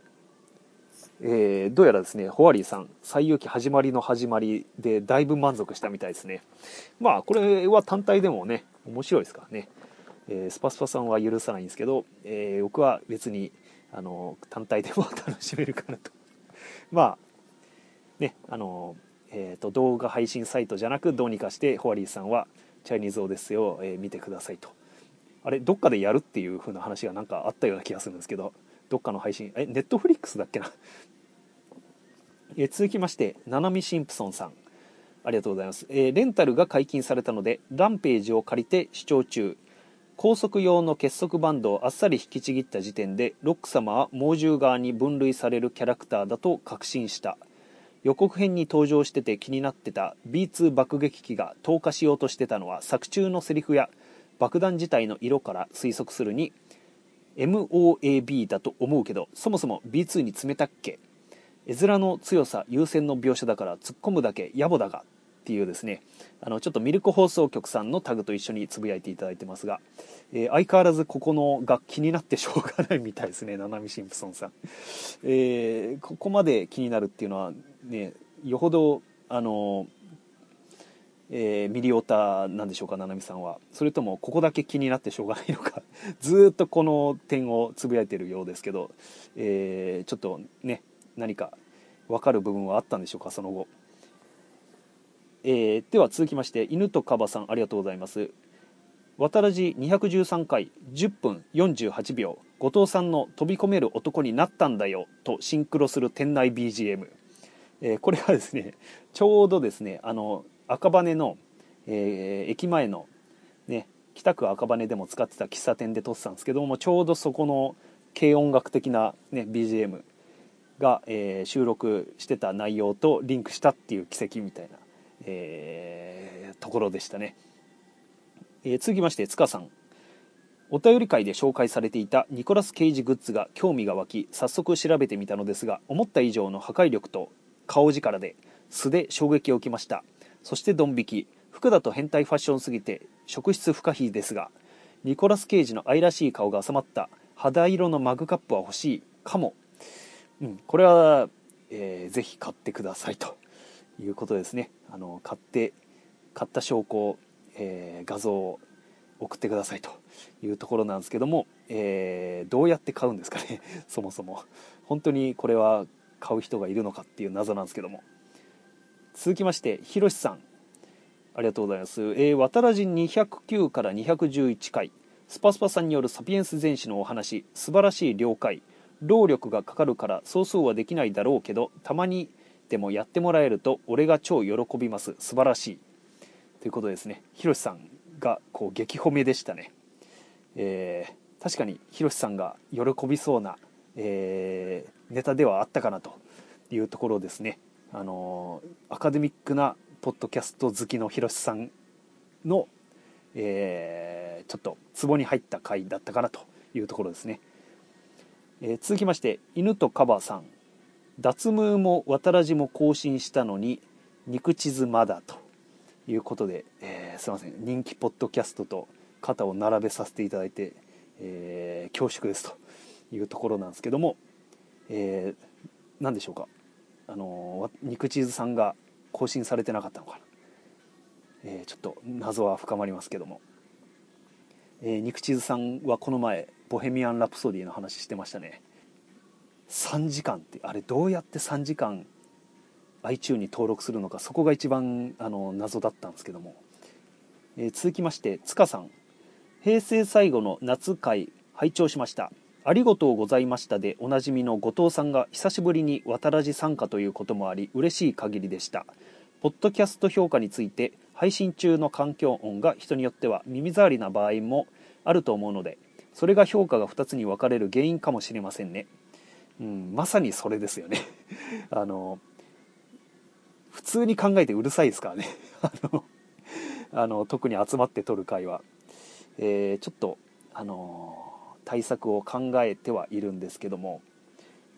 えー、どうやらですねホワリーさん西遊記始まりの始まりでだいぶ満足したみたいですね。まあこれは単体でもね面白いですからね、えー、スパスパさんは許さないんですけど、えー、僕は別にあの単体でも楽しめるかなと。<laughs> まあねあのえーと動画配信サイトじゃなくどうにかしてホワリーさんはチャイニーズオーデッセイを、え見てくださいと。あれどっかでやるっていう風な話がなんかあったような気がするんですけどどっかの配信えネットフリックスだっけな？<laughs> え続きましてナナミ・シンプソンさん。ありがとうございます、えー、レンタルが解禁されたのでランページを借りて視聴中。高速用の結束バンドをあっさり引きちぎった時点でロック様は猛獣側に分類されるキャラクターだと確信した。予告編に登場してて気になってた B2 爆撃機が投下しようとしてたのは作中のセリフや爆弾自体の色から推測するに MOAB だと思うけどそもそも B2 に冷たっけ？絵面の強さ優先の描写だから突っ込むだけ野暮だが。っていうですねあのちょっとミルク放送局さんのタグと一緒につぶやいていただいてますが、えー、相変わらずここのが気になってしょうがないみたいですねナナミ・シンプソンさん、えー、ここまで気になるっていうのはねよほどあの、えー、ミリオタなんでしょうか七海さんは。それともここだけ気になってしょうがないのか。<laughs> ずっとこの点をつぶやいてるようですけど、えー、ちょっとね何か分かる部分はあったんでしょうかその後、えー、では続きまして犬とカバさんありがとうございます。渡らじ213回10分48秒後藤さんの飛び込める男になったんだよとシンクロする店内 BGM えー、これはですねちょうどですねあの赤羽の、えー、駅前の、ね、北区赤羽でも使ってた喫茶店で撮ってたんですけどもちょうどそこの軽音楽的な、ね、BGM が、えー、収録してた内容とリンクしたっていう奇跡みたいな、えー、ところでしたね、えー、続きまして塚さん。お便り会で紹介されていたニコラス・ケイジグッズが興味が湧き早速調べてみたのですが思った以上の破壊力と顔力で素で衝撃を受けました。そしてドン引き。服だと変態ファッションすぎて職質不可避ですがニコラス・ケイジの愛らしい顔が収まった。肌色のマグカップは欲しいかも、うん、これは、えー、ぜひ買ってくださいと。いうことですね。あの買って買った証拠、えー、画像を送ってくださいというところなんですけども、えー、どうやって買うんですかね？<laughs> そもそも。本当にこれは買う人がいるのかっていう謎なんですけども。続きましてひろしさん。ありがとうございます、えー、渡らじ209から211回。スパスパさんによるサピエンス全史のお話。素晴らしい了解。労力がかかるから総数はできないだろうけどたまにでもやってもらえると俺が超喜びます。素晴らしい。ということですね。ひろしさんがこう激褒めでしたね、えー、確かにひろしさんが喜びそうな、えー、ネタではあったかなというところですね。あのー、アカデミックなポッドキャスト好きのひろしさんの、えー、ちょっとツボに入った回だったかなというところですね、えー、続きまして犬とカバーさん。脱毛も渡らじも更新したのに肉地図まだということで、えー、すいません。人気ポッドキャストと肩を並べさせていただいて、えー、恐縮ですというところなんですけども、えー、何でしょうか。あの肉チーズさんが更新されてなかったのかな、えー、ちょっと謎は深まりますけども、えー、肉チーズさんはこの前「ボヘミアン・ラプソディ」の話してましたね。3時間ってあれどうやって3時間 iTune に登録するのかそこが一番あの謎だったんですけども、えー、続きまして塚さん。平成最後の夏会拝聴しました。ありがとうございましたでおなじみの後藤さんが久しぶりに渡らじ参加ということもあり嬉しい限りでした。ポッドキャスト評価について配信中の環境音が人によっては耳障りな場合もあると思うのでそれが評価が2つに分かれる原因かもしれませんね。うんまさにそれですよね。<laughs> あの普通に考えてうるさいですからね。<laughs> あのあの特に集まって撮る会は、えー、ちょっとあの対策を考えてはいるんですけども、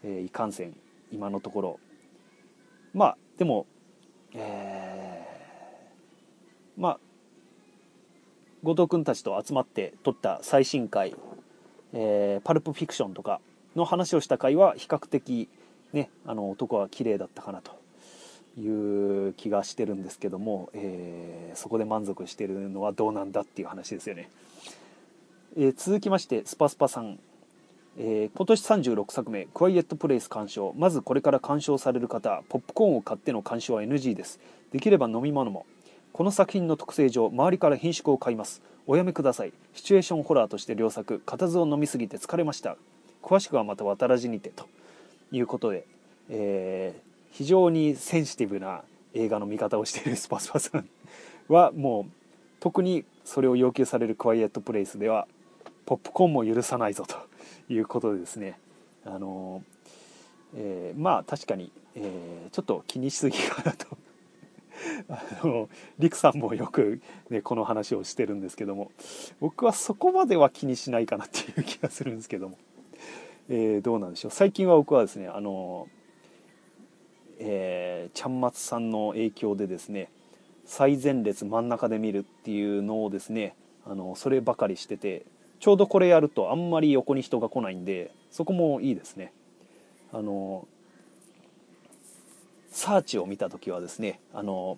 えー、いかんせん今のところ。まあでもえー、まあ後藤君たちと集まって撮った最新回、えー、パルプフィクションとかの話をした回は比較的ねあの男は綺麗だったかなという気がしてるんですけども、えー、そこで満足してるのはどうなんだっていう話ですよね、えー、続きましてスパスパさん、えー、今年36作目「クワイエットプレイス」鑑賞。まずこれから鑑賞される方ポップコーンを買っての鑑賞は NG です。できれば飲み物も。この作品の特性上周りから品種を買います。おやめください。シチュエーションホラーとして良作。固唾を飲みすぎて疲れました。詳しくはまた渡らじにてということで、えー、非常にセンシティブな映画の見方をしているスパスパさんはもう特にそれを要求されるクワイエットプレイスではポップコーンも許さないぞということでですね。あの、えー、まあ確かに、えー、ちょっと気にしすぎかなと。<laughs> あのリクさんもよく、ね、この話をしてるんですけども僕はそこまでは気にしないかなっていう気がするんですけども、えー、どうなんでしょう。最近は僕はですねあのえー、ちゃんまつさんの影響でですね最前列真ん中で見るっていうのをですねあのそればかりしててちょうどこれやるとあんまり横に人が来ないんでそこもいいですね。あのサーチを見た時はですねあの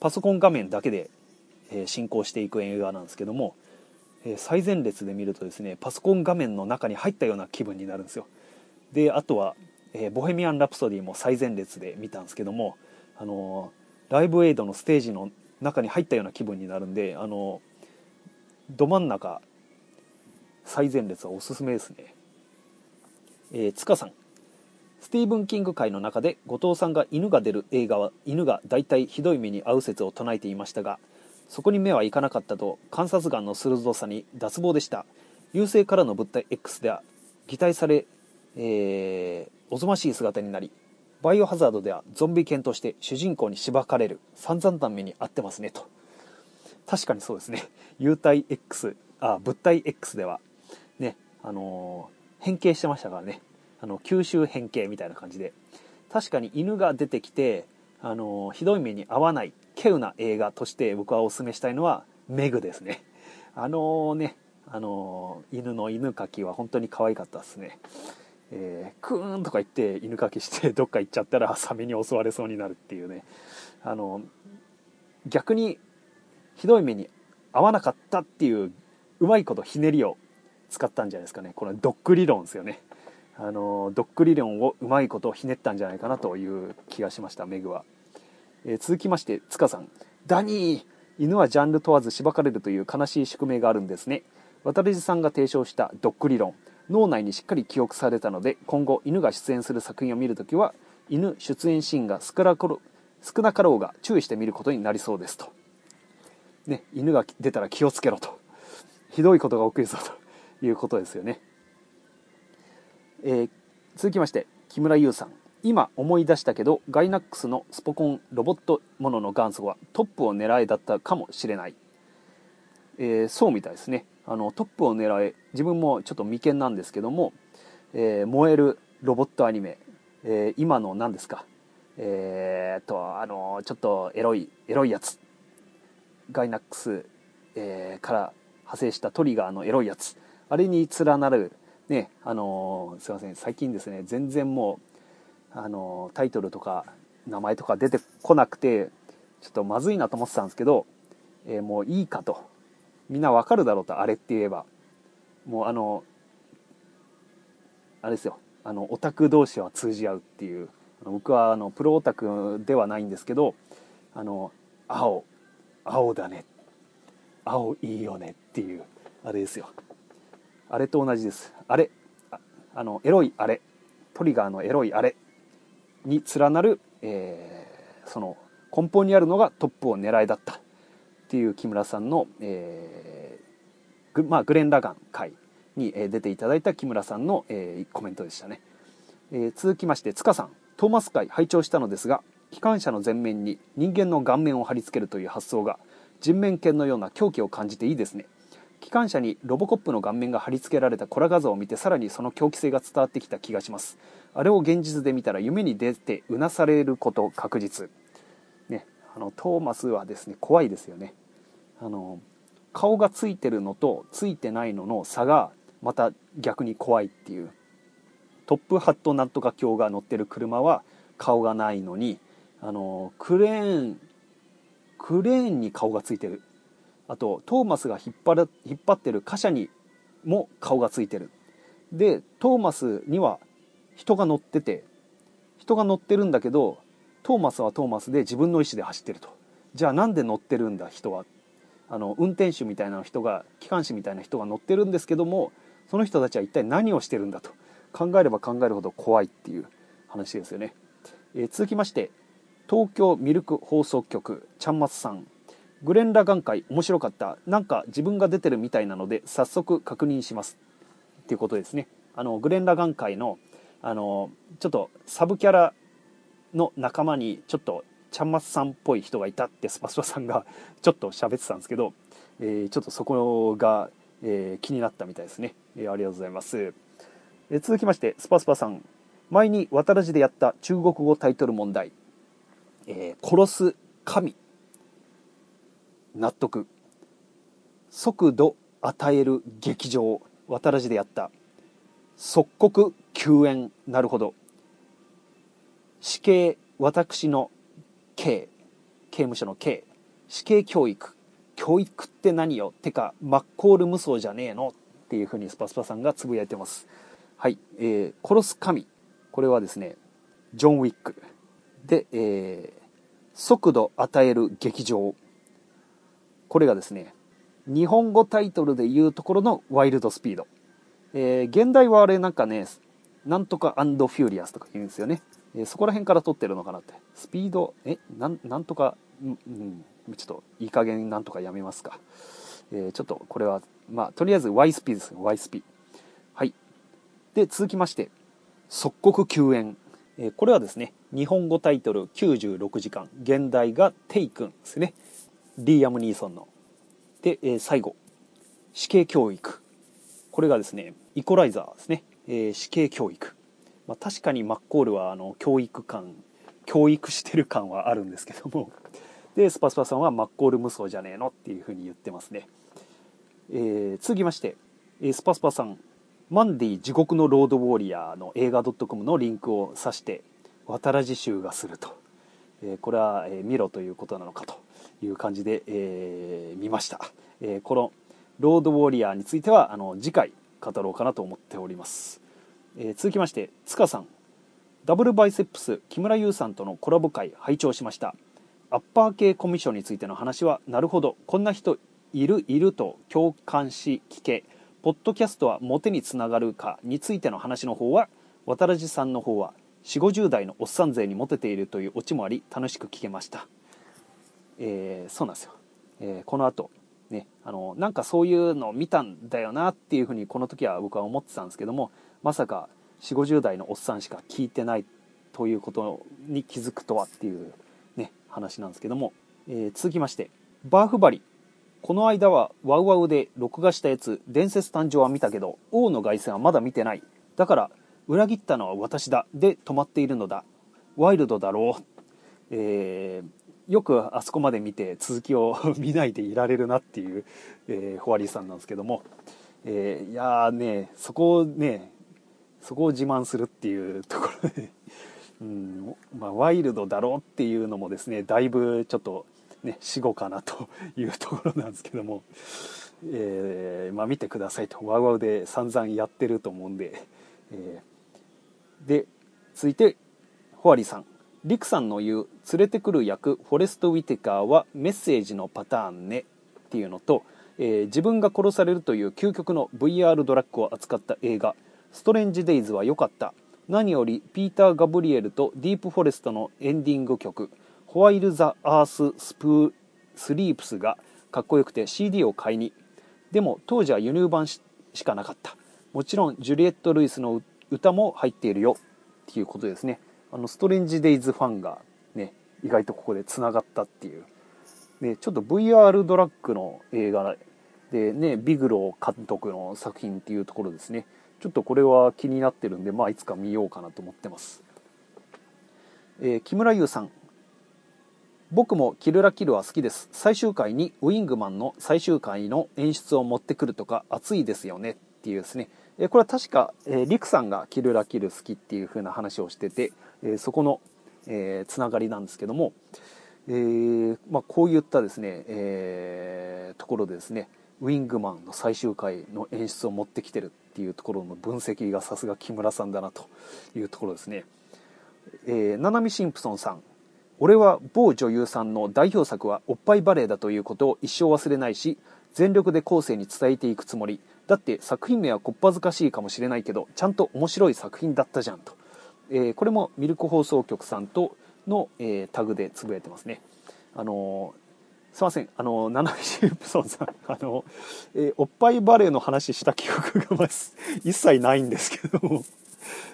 パソコン画面だけで、えー、進行していく映画なんですけども、え、最前列で見るとですねパソコン画面の中に入ったような気分になるんですよ。であとはえー、ボヘミアン・ラプソディも最前列で見たんですけども、あのライブエイドのステージの中に入ったような気分になるんで、あのど真ん中最前列はおすすめですね、えー、塚さん。スティーブン・キング界の中で後藤さんが犬が出る映画は犬が大体ひどい目に遭う説を唱えていましたがそこに目はいかなかったと観察眼の鋭さに脱帽でした。優勢からの物体 X では擬態され、えー、おぞましい姿になりバイオハザードではゾンビ犬として主人公にしばかれる散々な目に遭ってますねと。確かにそうですね。幽体 X あ物体 X ではねあのー、変形してましたからね。あの吸収変形みたいな感じで。確かに犬が出てきてあのひどい目に遭わない。稀有な映画として僕はおすすめしたいのはメグですね。あのねあの犬の犬かきは本当に可愛かったですね。えー、クーンとか言って犬かきしてどっか行っちゃったらサメに襲われそうになるっていうね。あの逆にひどい目に遭わなかったっていううまいことひねりを使ったんじゃないですかね。このドッグ理論ですよね。あのドッグ理論をうまいことひねったんじゃないかなという気がしましたメグは、えー、続きまして塚さん。ダニー犬はジャンル問わずしばかれるという悲しい宿命があるんですね。渡辺さんが提唱したドッグ理論。脳内にしっかり記憶されたので今後犬が出演する作品を見るときは犬出演シーンが少なかろうが注意して見ることになりそうですと、ね、犬が出たら気をつけろと。ひどいことが起きるぞということですよね。えー、続きまして木村優さん。今思い出したけどガイナックスのスポコンロボットものの元祖はトップを狙いだったかもしれない、えー、そうみたいですね。あのトップを狙え自分もちょっと眉間なんですけども、えー、燃えるロボットアニメ、えー、今の何ですか？えー、っとあのちょっとエロいエロいやつ。ガイナックス、えー、から派生したトリガーのエロいやつ。あれに連なるねあのすいません。最近ですね全然もうあのタイトルとか名前とか出てこなくてちょっとまずいなと思ってたんですけど、えー、もういいかと。みんなわかるだろうとあれって言えば。もうあのあれですよ。あのオタク同士は通じ合うっていう。僕はあのプロオタクではないんですけどあの青。青だね。青いいよねっていう。あれですよ。あれと同じです。あれ、ああの、エロいあれ、トリガーのエロいあれ。に連なる、えー、その根本にあるのがトップを狙いだったっていう木村さんの、えー、まあ、グレン・ラガン会に出ていただいた木村さんの、えー、コメントでしたね。えー、続きまして、塚さん、トーマス会拝聴したのですが、機関車の前面に人間の顔面を貼り付けるという発想が人面犬のような狂気を感じていいですね。機関車にロボコップの顔面が貼り付けられたコラ画像を見てさらにその狂気性が伝わってきた気がします。あれを現実で見たら夢に出てうなされること確実。ね。あのトーマスはですね怖いですよね。あの顔がついてるのとついてないのの差がまた逆に怖いっていう。トップハットなんとか鏡が乗ってる車は顔がないのにあのクレーンクレーンに顔がついてる。あとトーマスが引っ張る引っ張ってる貨車にも顔がついてる。でトーマスには人が乗ってて人が乗ってるんだけどトーマスはトーマスで自分の意思で走ってると。じゃあなんで乗ってるんだ人は？あの運転手みたいな人が機関士みたいな人が乗ってるんですけどもその人たちは一体何をしてるんだと。考えれば考えるほど怖いっていう話ですよね、えー、続きまして東京ミルク放送局ちゃんまつさん。グレン・ラガン会面白かった。なんか自分が出てるみたいなので早速確認します。っていうことですね。あのグレン・ラガン会のあのちょっとサブキャラの仲間にちょっとちゃんまつさんっぽい人がいたってスパスパさんが <laughs> ちょっと喋ってたんですけど、えー、ちょっとそこが、えー、気になったみたいですね、えー、ありがとうございます、え続きましてスパスパさん。前に渡らじでやった中国語タイトル問題「え殺す神」納得。速度与える劇場渡らじでやった。即刻救援なるほど。死刑私の刑。刑務所の刑。死刑教育。教育って何よ。てかマッコール無双じゃねえの。っていうふうにスパスパさんがつぶやいてます。はい、えー、殺す神。これはですねジョン・ウィック。で、えー、速度与える劇場。これがですね、日本語タイトルで言うところのワイルドスピード。えー、現代はあれなんかね、なんとかフューリアスとか言うんですよね。えー、そこら辺から撮ってるのかなって。スピード、え、なんなんとか、うん、ちょっといい加減なんとかやめますか。えー、ちょっとこれは、まあ、とりあえず Y スピーです。Y スピ。はい。で、続きまして、即刻救援。えー、これはですね、日本語タイトル96時間。原題がテイクンですね。リーアム・ニーソンの。で、えー、最後、死刑教育。これがですね、イコライザーですね。えー、死刑教育。まあ、確かにマッコールはあの教育感、教育してる感はあるんですけども、で、スパスパさんはマッコール無双じゃねえのっていうふうに言ってますね。えー、続きまして、えスパスパさん、マンディ地獄のロードウォーリアーの映画 .com のリンクを指して、渡らじ集がすると。えこれは、え見ろということなのかという感じで、えー、見ました。えこのロードウォリアーについては、あの、次回語ろうかなと思っております。え続きまして、塚さん。ダブルバイセップス木村優さんとのコラボ会拝聴しました。アッパー系コミッションについての話は、なるほど、こんな人いるいると共感し聞けポッドキャストはモテにつながるかについての話の方は渡良さんの方は4 5 0代のおっさん勢にモテているというオチもあり楽しく聞けました、えー、そうなんですよ、えー、この後ねあのなんかそういうのを見たんだよなっていうふうにこの時は僕は思ってたんですけどもまさか4 5 0代のおっさんしか聞いてないということに気づくとはっていうね話なんですけども、えー、続きましてバーフバリこの間はワウワウで録画したやつ、伝説誕生は見たけど、王の凱旋はまだ見てない。だから、裏切ったのは私だ。で止まっているのだ。ワイルドだろう。えー、よくあそこまで見て続きを <laughs> 見ないでいられるなっていう、えー、ホワリーさんなんですけども、えー、いやーね、そこをね、そこを自慢するっていう <laughs> ところで、うんまあ、ワイルドだろうっていうのもですね、だいぶちょっと、ね、死後かなというところなんですけども、えー、まあ、見てくださいと。ワウワウで散々やってると思うんで、えー、で続いてホワリーさん。リクさんの言う連れてくる役フォレスト・ウィテカーはメッセージのパターンねっていうのと、えー、自分が殺されるという究極の VR ドラッグを扱った映画「ストレンジ・デイズ」は良かった。何よりピーター・ガブリエルとディープフォレストのエンディング曲ホワイル・ザ・アース・スプー・スリープスがかっこよくて CD を買いに。でも当時は輸入版しかなかった。もちろんジュリエット・ルイスの歌も入っているよ。っていうことですね。あのストレンジ・デイズファンがね意外とここでつながったっていう。でちょっと VR ドラッグの映画でねビグロ監督の作品っていうところですね。ちょっとこれは気になってるんでまあいつか見ようかなと思ってます、えー、木村優さん。僕もキルラキルは好きです。最終回にウィングマンの最終回の演出を持ってくるとか熱いですよね。っていうですね。えこれは確か、えリクさんがキルラキル好きっていう風な話をしてて、えそこの、え、つながりなんですけども、えー、まあ、こういったですね、えー、ところでですね、ウィングマンの最終回の演出を持ってきてるっていうところの分析がさすが木村さんだなというところですね。えー、ナナミ・シンプソンさん。俺は某女優さんの代表作はおっぱいバレエだということを一生忘れないし全力で後世に伝えていくつもり。だって作品名はこっぱずかしいかもしれないけどちゃんと面白い作品だったじゃんと、えー、これもミルク放送局さんとの、えー、タグでつぶやいてますね。あの、すいません。あのナナミシュープソンさん。あの、えおっぱいバレエの話した記憶がま一切ないんですけども。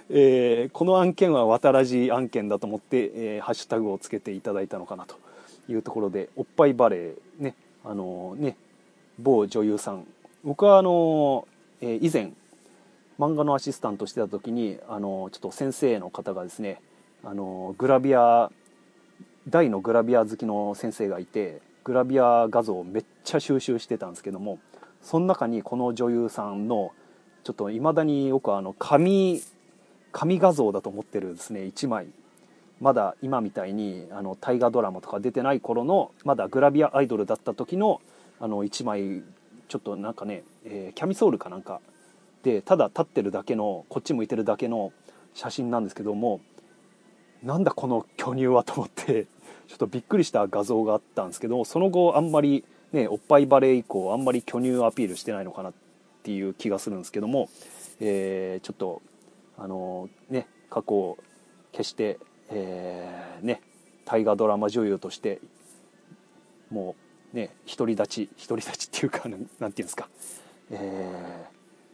えー、この案件は渡らじ案件だと思って、えー、ハッシュタグをつけていただいたのかなというところでおっぱいバレーね。あの、ね。某女優さん。僕はあのー、え、以前漫画のアシスタントしてた時にあのちょっと先生の方がですねあのグラビア大のグラビア好きの先生がいてグラビア画像をめっちゃ収集してたんですけどもその中にこの女優さんのちょっといまだによくあの紙紙画像だと思ってるですね1枚まだ今みたいにあの大河ドラマとか出てない頃のまだグラビアアイドルだった時のあの1枚ちょっとなんかね、えー、キャミソールかなんかでただ立ってるだけのこっち向いてるだけの写真なんですけどもなんだこの巨乳はと思ってちょっとびっくりした画像があったんですけどその後あんまりねおっぱいバレー以降あんまり巨乳アピールしてないのかなっていう気がするんですけども、えー、ちょっとあのね過去を決して、えー、ね大河ドラマ女優としてもうね独り立ち独り立ちっていうか何て言うんですか、え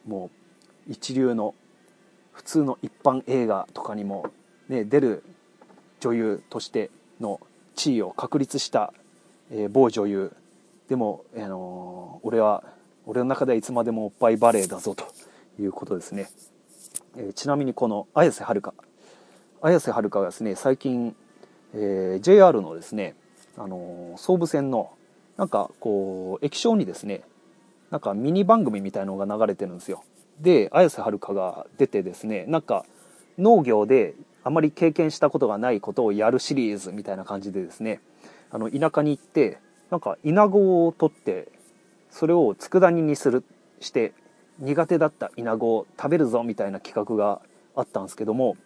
ー、もう一流の普通の一般映画とかにも、ね、出る女優としての地位を確立した、えー、某女優。でも、あのー、俺は俺の中ではいつまでもおっぱいバレーだぞということですね、えー、ちなみにこの綾瀬はるか。綾瀬はるかがですね最近、えー、JR のですね、あのー、総武線のなんかこう液晶にですねなんかミニ番組みたいのが流れてるんですよ。で綾瀬はるかが出てですねなんか農業であまり経験したことがないことをやるシリーズみたいな感じでですねあの田舎に行ってなんかイナゴを取ってそれを佃煮にするして苦手だったイナゴを食べるぞみたいな企画があったんですけども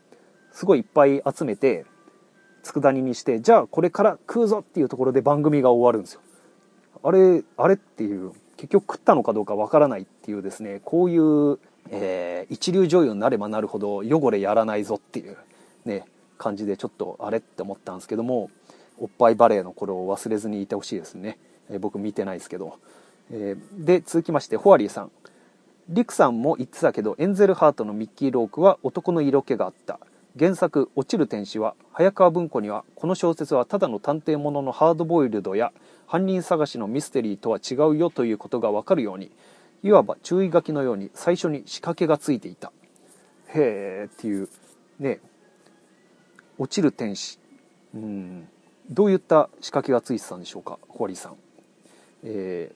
すごいいっぱい集めて佃煮にしてじゃあこれから食うぞっていうところで番組が終わるんですよ。あれあれっていう結局食ったのかどうかわからないっていうですねこういう、えー、一流女優になればなるほど汚れやらないぞっていうね感じでちょっとあれって思ったんですけどもおっぱいバレーの頃を忘れずにいてほしいですね、えー、僕見てないですけど、えー、で続きましてホアリーさん。リクさんも言ってたけどエンゼルハートのミッキー・ロークは男の色気があった。原作「落ちる天使」は早川文庫にはこの小説はただの探偵もののハードボイルドや犯人探しのミステリーとは違うよということが分かるようにいわば注意書きのように最初に仕掛けがついていた。へえっていうね落ちる天使。うん。どういった仕掛けがついてたんでしょうかホワリーさん。え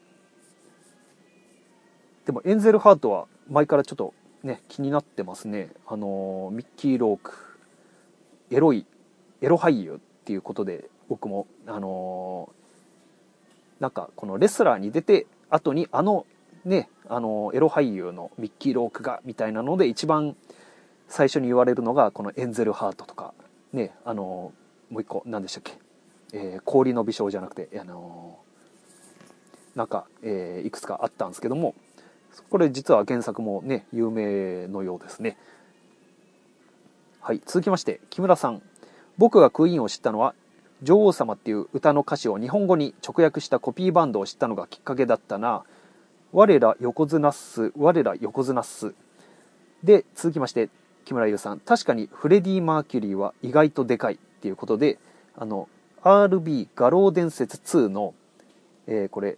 ー、でもエンゼルハートは前からちょっとね気になってますね。あのミッキー・ローク。エロいエロ俳優っていうことで僕もあのー、なんかこのレスラーに出て後にあのねあのエロ俳優のミッキー・ロークがみたいなので一番最初に言われるのがこのエンゼルハートとかねあのもう一個何でしたっけ、えー、氷の美少じゃなくてあの、なんか、え、いくつかあったんですけどもこれ実は原作もね有名のようですね。はい続きまして木村さん。僕がクイーンを知ったのは女王様っていう歌の歌詞を日本語に直訳したコピーバンドを知ったのがきっかけだったな。我ら横綱っす我ら横綱っす。で続きまして木村優さん。確かにフレディ・マーキュリーは意外とでかいっていうことであの RB 画廊伝説2の、えー、これ、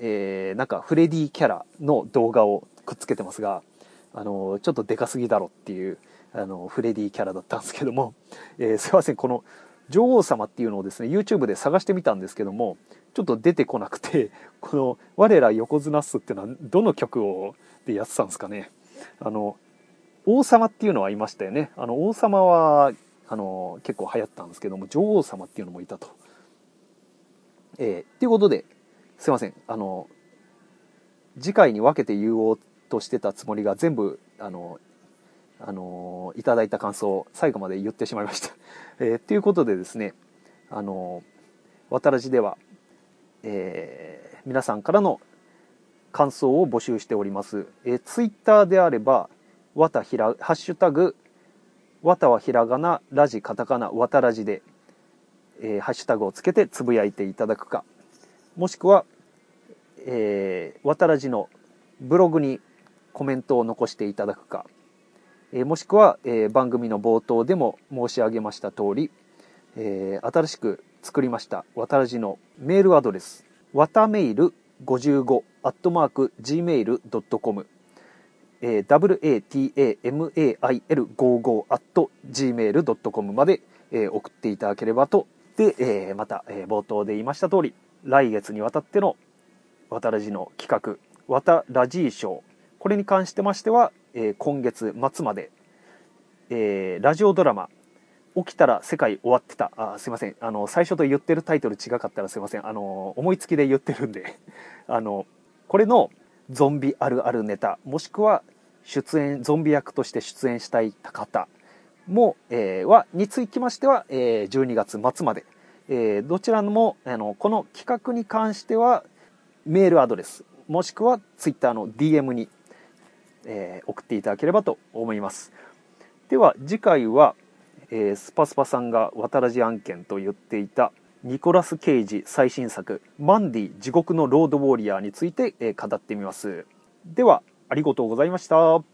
えー、なんかフレディキャラの動画をくっつけてますがあのちょっとでかすぎだろっていうあのフレディキャラだったんですけども、えー、すいませんこの女王様っていうのをですね YouTube で探してみたんですけどもちょっと出てこなくてこの「我ら横綱っす」っていうのはどの曲をでやってたんですかねあの王様っていうのはいましたよねあの王様はあの結構流行ったんですけども女王様っていうのもいたと。えー、っていうことですいませんあの次回に分けて言おうとしてたつもりが全部あのあのいただいた感想を最後まで言ってしまいました。<laughs> えー、ということでですね、あの渡らじでは、えー、皆さんからの感想を募集しております。えー、ツイッターであれば、わたひら、ハッシュタグ、わたはひらがな、ラジカタカナ、わたらじで、えー、ハッシュタグをつけてつぶやいていただくか、もしくは、えー、わたらじのブログにコメントを残していただくか、もしくは、番組の冒頭でも申し上げました通り、新しく作りましたわたらじのメールアドレスわたメイル55アットマーク gmail.com watamail55 アット gmail.com まで、え送っていただければとで、えまた、え冒頭で言いました通り来月にわたってのわたらじの企画わたラジー賞これに関してましてはえー、今月末まで、えー、ラジオドラマ「起きたら世界終わってた」あすいません。あの最初と言ってるタイトル違かったらすいません。あの思いつきで言ってるんで。<laughs> あのこれのゾンビあるあるネタもしくは出演ゾンビ役として出演したい方も、えー、はにつきましては、えー、12月末まで、えー、どちらもあのこの企画に関してはメールアドレスもしくは Twitter の DM にえー、送っていただければと思います。では次回は、えー、スパスパさんが渡らじ案件と言っていたニコラス・ケイジ最新作「マンディ地獄のロードウォーリアー」について、えー、語ってみます。ではありがとうございました。